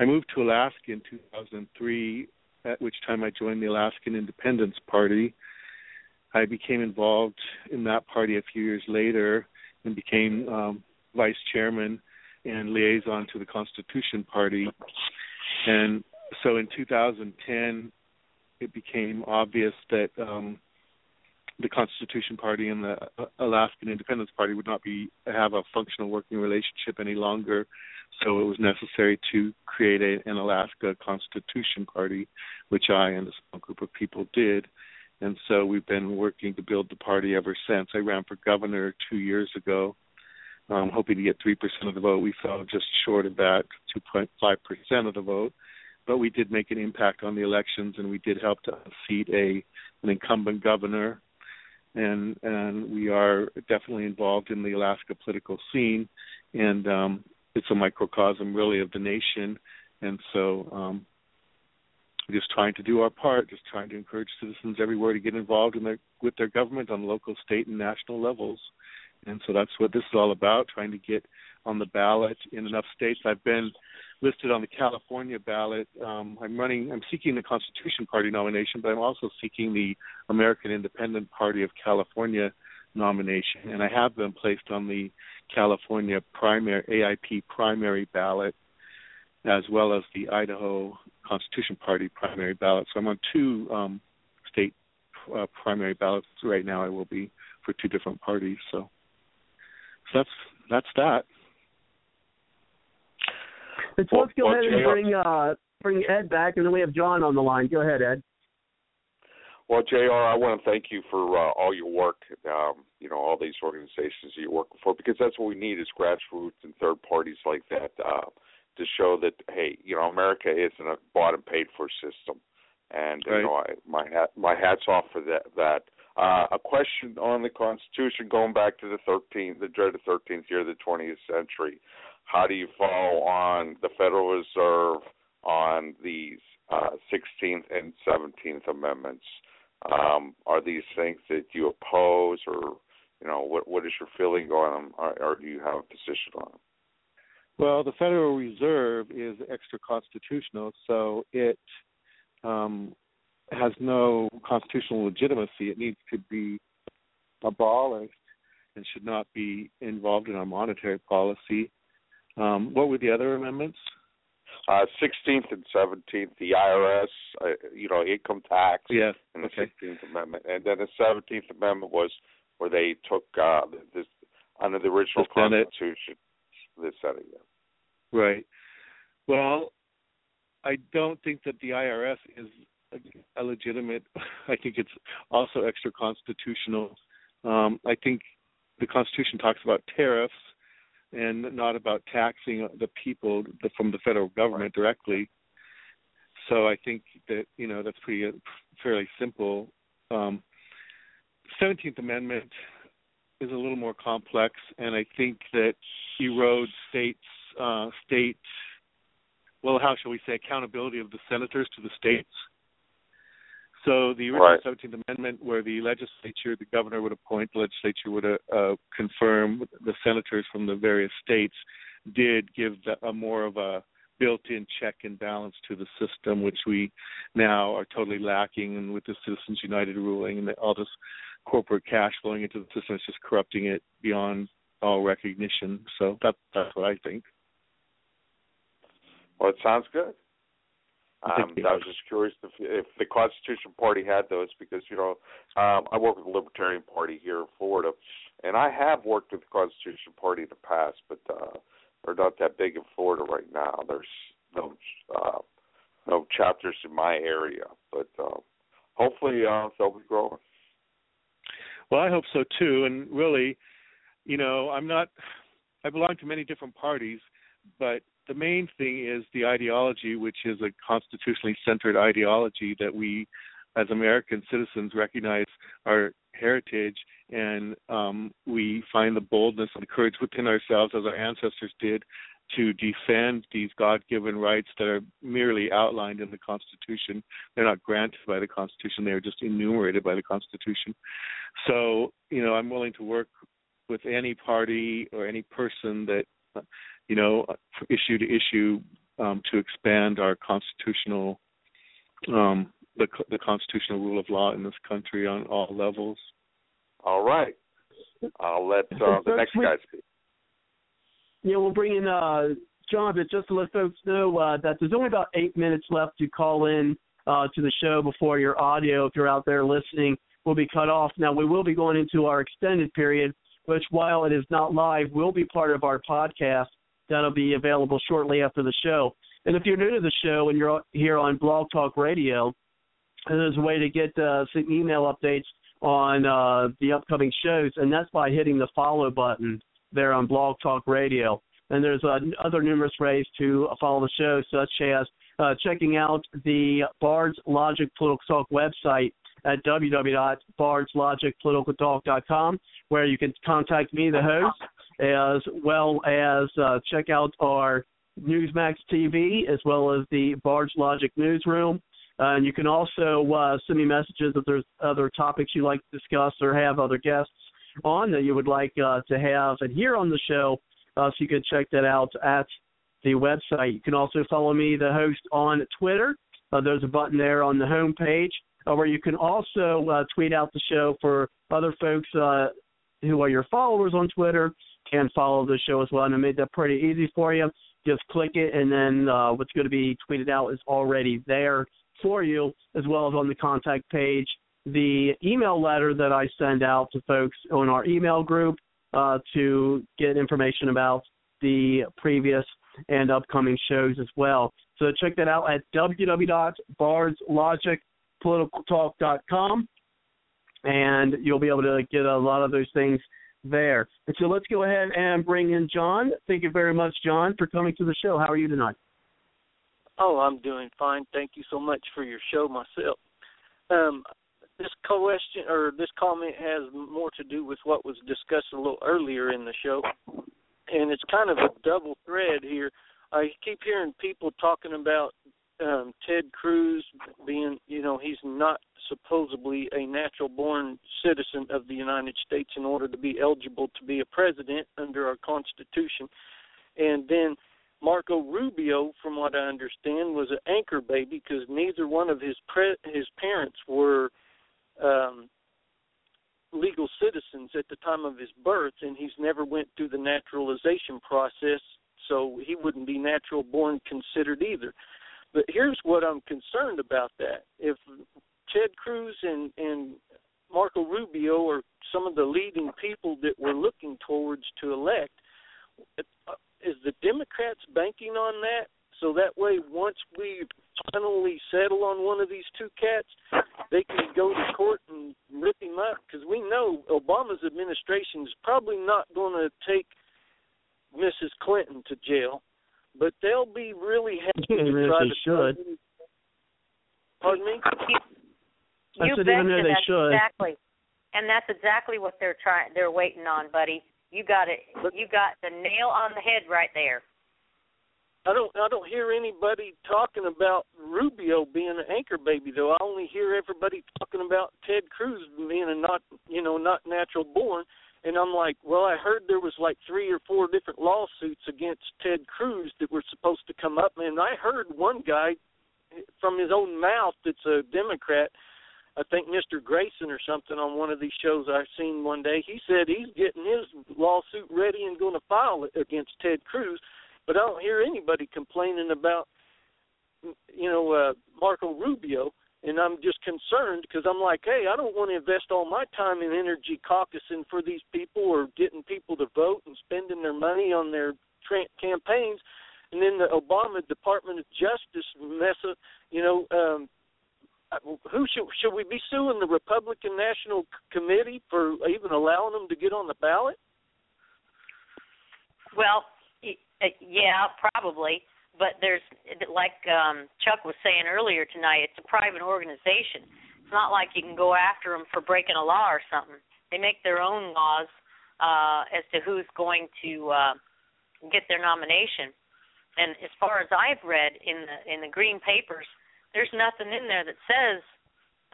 I moved to Alaska in 2003, at which time I joined the Alaskan Independence Party. I became involved in that party a few years later and became um, vice chairman and liaison to the Constitution Party. And so in 2010, it became obvious that um, the Constitution Party and the uh, Alaskan Independence Party would not be have a functional working relationship any longer. So it was necessary to create a, an Alaska Constitution Party, which I and a small group of people did. And so we've been working to build the party ever since. I ran for governor two years ago, um, hoping to get 3% of the vote. We fell just short of that, 2.5% of the vote. But we did make an impact on the elections, and we did help to seat a an incumbent governor. And and we are definitely involved in the Alaska political scene, and um, it's a microcosm really of the nation. And so um, just trying to do our part, just trying to encourage citizens everywhere to get involved in their with their government on local, state, and national levels. And so that's what this is all about: trying to get on the ballot in enough states. I've been listed on the California ballot. Um, I'm running. I'm seeking the Constitution Party nomination, but I'm also seeking the American Independent Party of California nomination, and I have been placed on the California primary AIP primary ballot as well as the Idaho Constitution Party primary ballot. So I'm on two um, state uh, primary ballots right now. I will be for two different parties. So, that's that's that. And so let's go ahead and bring uh, bring Ed back, and then we have John on the line. Go ahead, Ed. Well, J.R., I want to thank you for uh, all your work. Um, you know, all these organizations that you're working for, because that's what we need is grassroots and third parties like that uh, to show that hey, you know, America isn't a bought and paid for system. And Right. you know, I, my hat my hats off for that. That uh, a question on the Constitution going back to the 13th, the dreaded 13th year of the 20th century. How do you fall on the Federal Reserve on these uh, 16th and 17th amendments? Um, are these things that you oppose, or you know, what what is your feeling on them, or, or do you have a position on them? Well, the Federal Reserve is extra constitutional, so it um, has no constitutional legitimacy. It needs to be abolished and should not be involved in our monetary policy. Um, what were the other amendments? Uh, 16th and 17th, the IRS, uh, you know, income tax, Yes. and the Okay. 16th Amendment, and then the 17th Amendment was where they took uh, this under the original The. Constitution, the Senate. Yeah. Right. Well, I don't think that the IRS is a, a legitimate. I think it's also extra constitutional. Um, I think the Constitution talks about tariffs and not about taxing the people from the federal government directly. So I think that you know that's pretty fairly simple. Um, Seventeenth Amendment is a little more complex, and I think that erodes states uh, state well, how shall we say accountability of the senators to the states. So the original Right. Seventeenth Amendment, where the legislature, the governor would appoint, the legislature would uh, uh, confirm the senators from the various states, did give the, a more of a built-in check and balance to the system, which we now are totally lacking. And with the Citizens United ruling and all this corporate cash flowing into the system, it's just corrupting it beyond all recognition. So that, that's what I think. Well, it sounds good. Um, I was just curious if, if the Constitution Party had those because you know um, I work with the Libertarian Party here in Florida, and I have worked with the Constitution Party in the past, but uh, they're not that big in Florida right now. There's no uh, no chapters in my area, but uh, hopefully uh, they'll be growing. Well, I hope so too. And really, you know, I'm not. I belong to many different parties, but the main thing is the ideology, which is a constitutionally centered ideology that we, as American citizens, recognize our heritage, and um, we find the boldness and the courage within ourselves, as our ancestors did, to defend these God-given rights that are merely outlined in the Constitution. They're not granted by the Constitution; they are just enumerated by the Constitution. So, you know, I'm willing to work with any party or any person that you know, issue to issue um, to expand our constitutional, um, the the constitutional rule of law in this country on all levels. All right, I'll let uh, the next guy speak. Yeah, we'll bring in uh, John, but just to let folks know uh, that there's only about eight minutes left to call in uh, to the show before your audio, if you're out there listening, will be cut off. Now, we will be going into our extended period, which, while it is not live, will be part of our podcast that'll be available shortly after the show. And if you're new to the show and you're here on Blog Talk Radio, there's a way to get uh, some email updates on uh, the upcoming shows, and that's by hitting the follow button there on Blog Talk Radio. And there's uh, other numerous ways to follow the show, such as uh, checking out the Bard's Logic Political Talk website at www.bardslogicpoliticaltalk.com, where you can contact me, the host, as well as uh, check out our Newsmax TV, as well as the Bard's Logic Newsroom. Uh, and you can also uh, send me messages if there's other topics you'd like to discuss or have other guests on that you would like uh, to have and hear on the show. Uh, so you can check that out at the website. You can also follow me, the host, on Twitter. Uh, there's a button there on the home page uh, where you can also tweet out the show for other folks who are your followers on Twitter can follow the show as well. And I made that pretty easy for you. Just click it, and then uh, what's going to be tweeted out is already there for you, as well as on the contact page. The email letter that I send out to folks on our email group uh, to get information about the previous and upcoming shows as well. So check that out at www.bardslogicpoliticaltalk.com, and you'll be able to get a lot of those things there. And so let's go ahead and bring in John. Thank you very much, John, for coming to the show. How are you tonight? Oh, I'm doing fine. Thank you so much for your show myself. Um, this question or this comment has more to do with what was discussed a little earlier in the show, and it's kind of a double thread here. I keep hearing people talking about um, Ted Cruz being, you know, he's not supposedly a natural born citizen of the United States in order to be eligible to be a president under our Constitution. And then Marco Rubio, from what I understand, was an anchor baby because neither one of his pre- his parents were um, legal citizens at the time of his birth, and he's never went through the naturalization process, so he wouldn't be natural born considered either. But here's what I'm concerned about that. If Ted Cruz and, and Marco Rubio are some of the leading people that we're looking towards to elect, is the Democrats banking on that? So that way, once we finally settle on one of these two cats, they can go to court and rip him up. Because we know Obama's administration is probably not going to take Mrs. Clinton to jail, but they'll be really happy They to really try to. should. Pardon me. I You said even though they should. exactly, and that's exactly what they're trying. They're waiting on, buddy. You got it. You got the nail on the head right there. I don't I don't hear anybody talking about Rubio being an anchor baby though. I only hear everybody talking about Ted Cruz being a not you know not natural born, And I'm like, well, I heard there was like three or four different lawsuits against Ted Cruz that were supposed to come up, and I heard one guy from his own mouth that's a Democrat. I think Mr. Grayson or something on one of these shows I've seen one day. He said he's getting his lawsuit ready and going to file it against Ted Cruz, but I don't hear anybody complaining about you know uh Marco Rubio and I'm just concerned because I'm like, hey, I don't want to invest all my time and energy caucusing for these people or getting people to vote and spending their money on their tra- campaigns, and then the Obama Department of Justice mess up. You know, um, who should should we be suing the Republican National Committee for even allowing them to get on the ballot? Well, yeah, probably but there's like um Chuck was saying earlier tonight, it's a private organization. It's not like you can go after them for breaking a law or something. They make their own laws uh as to who's going to uh get their nomination. And as far as I've read in the in the green papers, there's nothing in there that says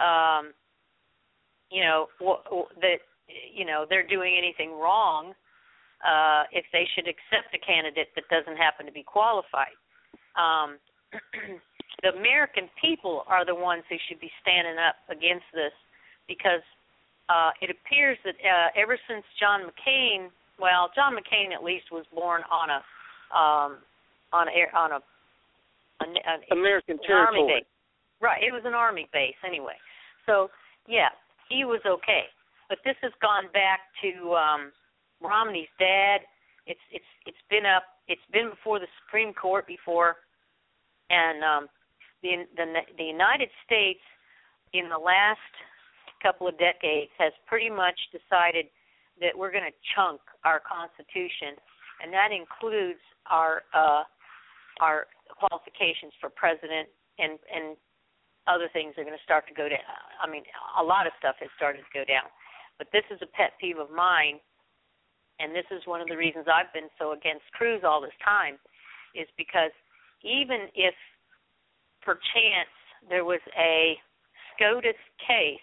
um you know w- w- that you know they're doing anything wrong uh if they should accept a candidate that doesn't happen to be qualified um, the American people are the ones who should be standing up against this because uh, it appears that uh, ever since John McCain, well, John McCain at least was born on a um, on a on a an, an American territory. army base. Right, it was an army base anyway. So yeah, he was okay. But this has gone back to um, Romney's dad. It's it's it's been up it's been before the Supreme Court before, and um, the the the United States in the last couple of decades has pretty much decided that we're going to chunk our Constitution, and that includes our uh, our qualifications for president and and other things are going to start to go down. I mean, a lot of stuff has started to go down, but this is a pet peeve of mine and this is one of the reasons I've been so against Cruz all this time, is because even if perchance there was a SCOTUS case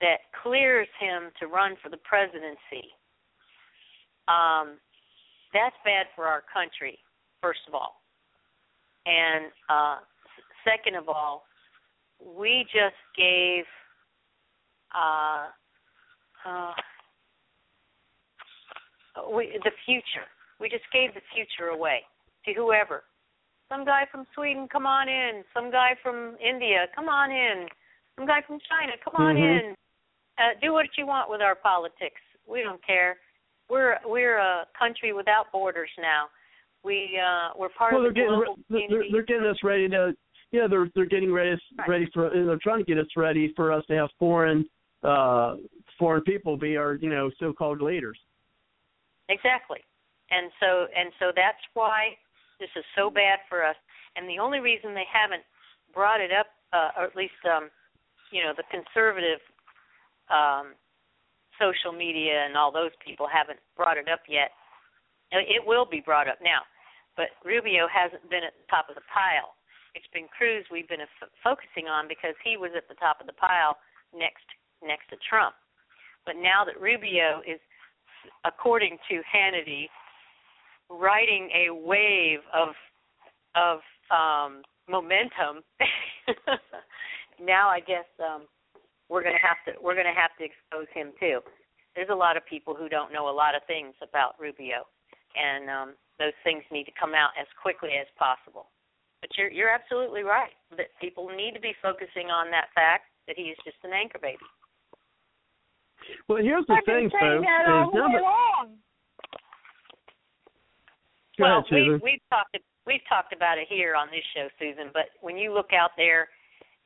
that clears him to run for the presidency, um, that's bad for our country, first of all. And uh, second of all, we just gave uh, uh, we the future. We just gave the future away to whoever. Some guy from Sweden, come on in. Some guy from India, come on in. Some guy from China, come on Mhm. in. Uh, do what you want with our politics. We don't care. We're we're a country without borders now. We uh we're part well, they're of the getting global re- they're, they're getting us ready to yeah they're they're getting ready ready for they're trying to get us ready for us to have foreign uh foreign people be our you know so-called leaders. Exactly. And so and so that's why this is so bad for us. And the only reason they haven't brought it up, uh, or at least um, you know, the conservative um, social media and all those people haven't brought it up yet. Uh, It will be brought up now, but Rubio hasn't been at the top of the pile. It's been Cruz we've been f- focusing on because he was at the top of the pile next next to Trump. But now that Rubio is according to Hannity, riding a wave of of um, momentum. now I guess um, we're to have to we're to have to expose him too. There's a lot of people who don't know a lot of things about Rubio, and um, those things need to come out as quickly as possible. But you're you're absolutely right that people need to be focusing on that fact that he is just an anchor baby. Well, here's the I've thing, been saying folks. that is all the number, long. Go well, ahead, Susan. we've we've talked we've talked about it here on this show, Susan. But when you look out there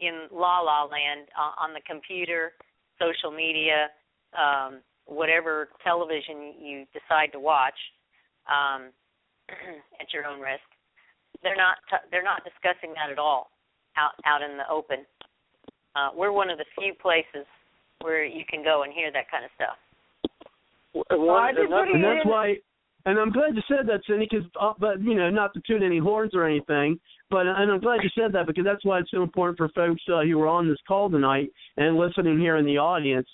in La La Land uh, on the computer, social media, um, whatever television you decide to watch um, at your own risk, they're not t- they're not discussing that at all out out in the open. Uh, we're one of the few places where you can go and hear that kind of stuff. One, another, and that's why, and I'm glad you said that, Cindy. Because, uh, but you know, not to tune any horns or anything, but and I'm glad you said that because that's why it's so important for folks uh, who are on this call tonight and listening here in the audience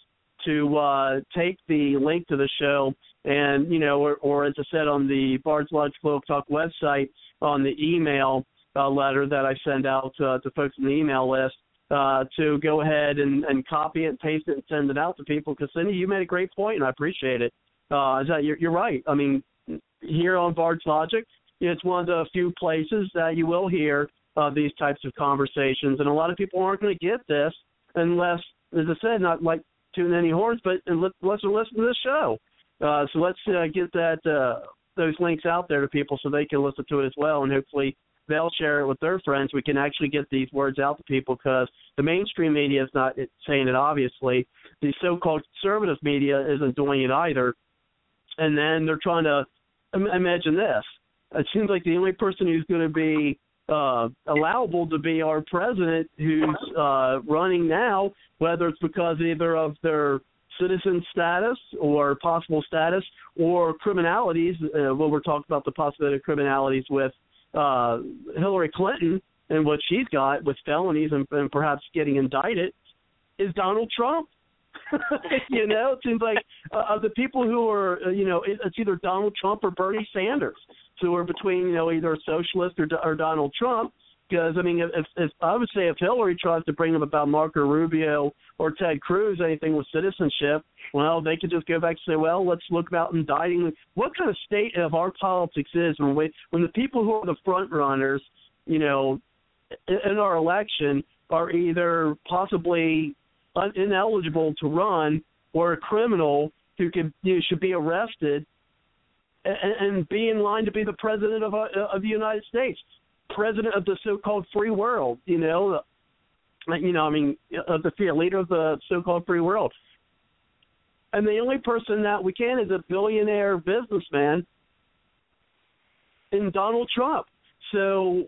to uh, take the link to the show and you know, or, or as I said on the Bard's Logic Blog Talk website on the email uh, letter that I send out uh, to folks in the email list. Uh, to go ahead and, and copy it paste it and send it out to people because Cindy, you made a great point and I appreciate it. Uh, is that you're, you're right. I mean, here on Bard's Logic, it's one of the few places that you will hear uh, these types of conversations, and a lot of people aren't going to get this unless, as I said, not like tune any horns, but unless they listen to this show. Uh, so let's uh, get that uh, those links out there to people so they can listen to it as well, and hopefully they'll share it with their friends. We can actually get these words out to people because the mainstream media is not saying it. Obviously, the so-called conservative media isn't doing it either. And then they're trying to imagine this. It seems like the only person who's going to be uh, allowable to be our president who's uh, running now, whether it's because either of their citizen status or possible status or criminalities. Uh, when we're talking about the possibility of criminalities with uh, Hillary Clinton and what she's got with felonies and, and perhaps getting indicted, is Donald Trump. you know, it seems like uh, of the people who are, uh, you know, it's either Donald Trump or Bernie Sanders, who are between, you know, either a socialist or, or Donald Trump. Because I mean, if, if I would say if Hillary tries to bring them about Marco Rubio or Ted Cruz anything with citizenship, well, they could just go back and say, well, let's look about indicting. What kind of state of our politics is when we when the people who are the front runners, you know, in, in our election are either possibly un- ineligible to run or a criminal who could you know, should be arrested and, and be in line to be the president of uh, of the United States, president of the so-called free world. You know, you know, I mean, of the leader of the so-called free world. And the only person that we can is a billionaire businessman in Donald Trump. So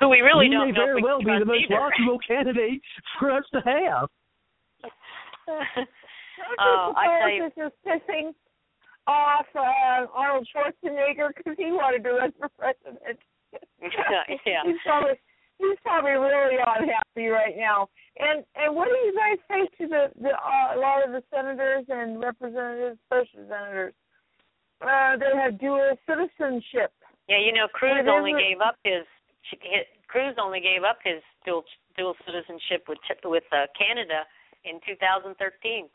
who we really he don't may know very well be the most either. logical candidate for us to have. Oh, I tell you, this is pissing off uh, Arnold Schwarzenegger because he wanted to run for president. Yeah. He's probably he's probably really unhappy right now. And and what do you guys say to the the uh, a lot of the senators and representatives, especially senators, uh, that have dual citizenship? Yeah, you know, Cruz only gave up his, his Cruz only gave up his dual dual citizenship with with uh, Canada in 2013.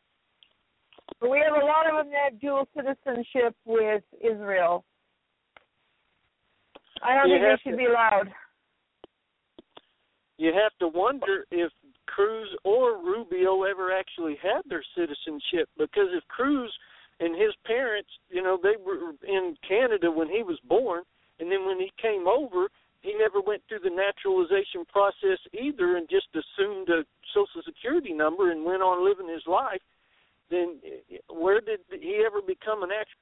But we have a lot of them that have dual citizenship with Israel. I don't You think they should to- be allowed. You have to wonder if Cruz or Rubio ever actually had their citizenship because if Cruz and his parents, you know, they were in Canada when he was born, and then when he came over, he never went through the naturalization process either and just assumed a social security number and went on living his life then where did he ever become an actual